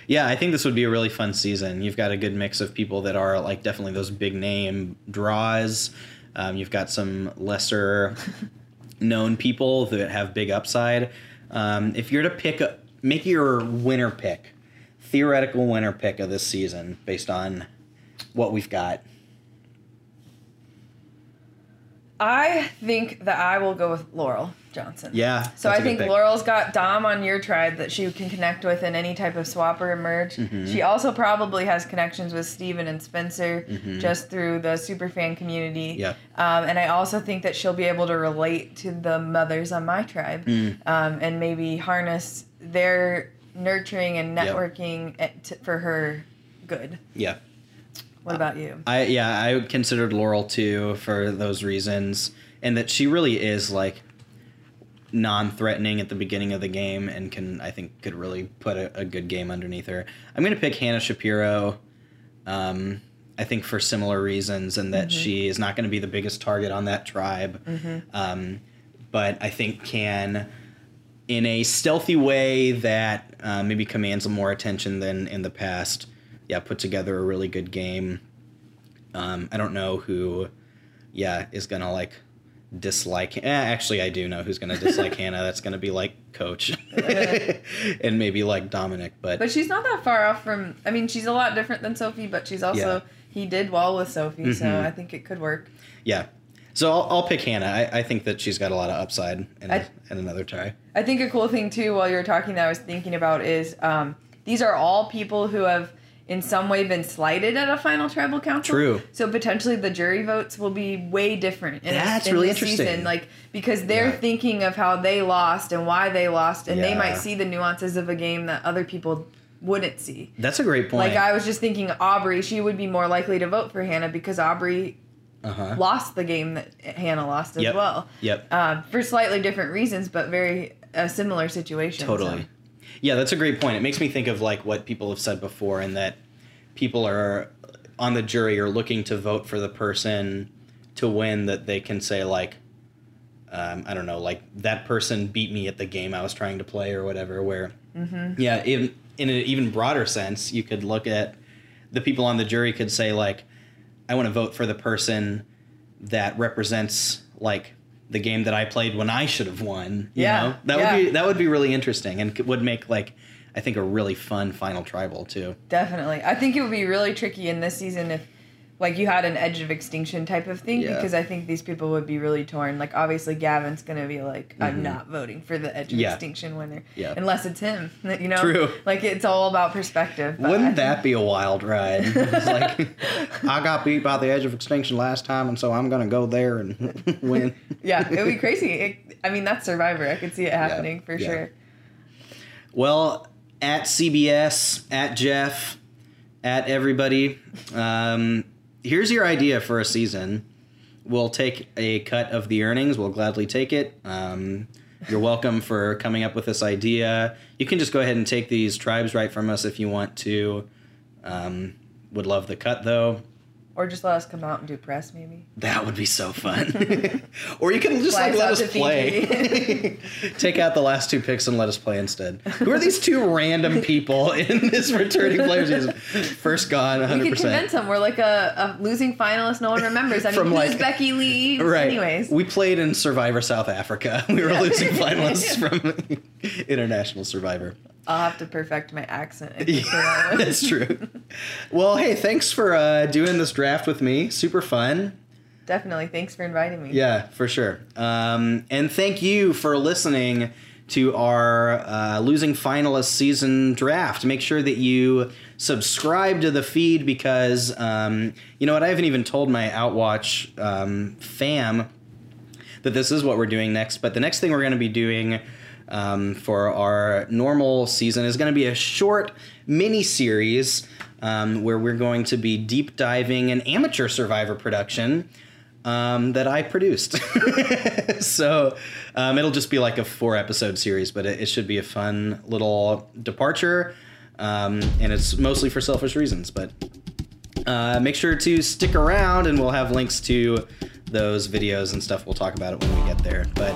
A: Yeah, I think this would be a really fun season. You've got a good mix of people that are like definitely those big name draws. Um, you've got some lesser known people that have big upside. Um, if you're to pick a, make your winner pick, theoretical winner pick of this season based on what we've got.
B: I think that I will go with Laurel Johnson.
A: Yeah.
B: So I think. Laurel's got Dom on your tribe that she can connect with in any type of swap or emerge.
A: Mm-hmm.
B: She also probably has connections with Steven and Spencer just through the super fan community.
A: Mm-hmm.
B: Um, and I also think that she'll be able to relate to the mothers on my tribe
A: Mm.
B: um, and maybe harness their nurturing and
A: Yep.
B: networking at- to, for her good.
A: Yeah.
B: What about you?
A: I yeah, I considered Laurel too for those reasons, and that she really is like non-threatening at the beginning of the game, and can I think could really put a, a good game underneath her. I'm gonna pick Hannah Shapiro. Um, I think for similar reasons, and that she is not going to be the biggest target on that tribe, um, but I think can. In a stealthy way that uh, maybe commands more attention than in the past, yeah, put together a really good game. Um, I don't know who, yeah, is gonna like dislike. Eh, actually, I do know who's gonna dislike Hannah. That's gonna be like Coach, and maybe like Dominic. But,
B: But she's not that far off from. I mean, she's a lot different than Sophie, but she's also
A: Yeah.
B: he did well with Sophie, so
A: Mhm.
B: I think it could work.
A: yeah, so I'll, I'll pick Hannah. I, I think that she's got a lot of upside in,
B: I-
A: in another try.
B: I think a cool thing too, while you were talking, that I was thinking about is um, these are all people who have in some way been slighted at a final tribal council.
A: True.
B: So potentially the jury votes will be way different. In,
A: That's
B: in
A: really
B: this
A: interesting.
B: Season, like because they're
A: Yeah.
B: thinking of how they lost and why they lost, and they might see the nuances of a game that other people wouldn't see.
A: That's a great point.
B: Like I was just thinking, Aubrey, she would be more likely to vote for Hannah because Aubrey
A: uh huh.
B: lost the game that Hannah lost as
A: Yep.
B: well,
A: Yep.
B: um, for slightly different reasons, but very a similar situation. so.
A: Yeah, that's a great point. It makes me think of like what people have said before, and that people are on the jury are looking to vote for the person to win that they can say like, um, I don't know, like that person beat me at the game I was trying to play or whatever. Where,
B: Mm-hmm.
A: yeah, in in an even broader sense, you could look at the people on the jury could say like, I want to vote for the person that represents like the game that I played when I should have won. You
B: Yeah,
A: know? that
B: yeah.
A: would be that would be really interesting and would make like I think a really fun final tribal too.
B: Definitely. I think it would be really tricky in this season if like you had an edge of extinction type of thing
A: Yeah.
B: because I think these people would be really torn. Like obviously Gavin's gonna be like, I'm not voting for the edge of
A: Mm-hmm. Yeah.
B: extinction winner.
A: Yeah.
B: Unless it's him. You know?
A: True.
B: Like it's all about perspective.
A: Wouldn't that be a wild ride? It's like I got beat by the edge of extinction last time, and so I'm gonna go there and win.
B: Yeah, it would be crazy. It, I mean that's Survivor. I could see it happening for sure.
A: Well, at CBS, at Jeff, at everybody, um, here's your idea for a season. We'll take a cut of the earnings. We'll gladly take it. Um, you're welcome for coming up with this idea. You can just go ahead and take these tribes right from us if you want to. Um, would love the cut though.
B: Or just let us come out and do press maybe.
A: That would be so fun. or you can just
B: Fly
A: like let us play. Take out the last two picks and let us play instead. Who are these two random people in this returning players? season? First gone,
B: We could
A: 100%.
B: convince them we're like a, a losing finalist no one remembers. I mean,
A: From, like-
B: Becky Lee?
A: Right.
B: Anyways.
A: We played in Survivor South Africa. We were
B: Yeah.
A: losing finalists from International Survivor.
B: I'll have to perfect my accent. I think, for that
A: Yeah, that's true. Well, hey, thanks for uh, doing this draft with me. Super fun.
B: Definitely. Thanks for inviting me.
A: Yeah, for sure. Um, and thank you for listening to our uh, losing finalist season draft. Make sure that you subscribe to the feed because um, you know what? I haven't even told my Outwatch um, fam that this is what we're doing next. But the next thing we're going to be doing um, for our normal season is going to be a short mini series um, where we're going to be deep diving an amateur survivor production um, that I produced. so um, it'll just be like a four episode series, but it, it should be a fun little departure. Um, and it's mostly for selfish reasons, but uh, make sure to stick around and we'll have links to those videos and stuff. We'll talk about it when we get there. But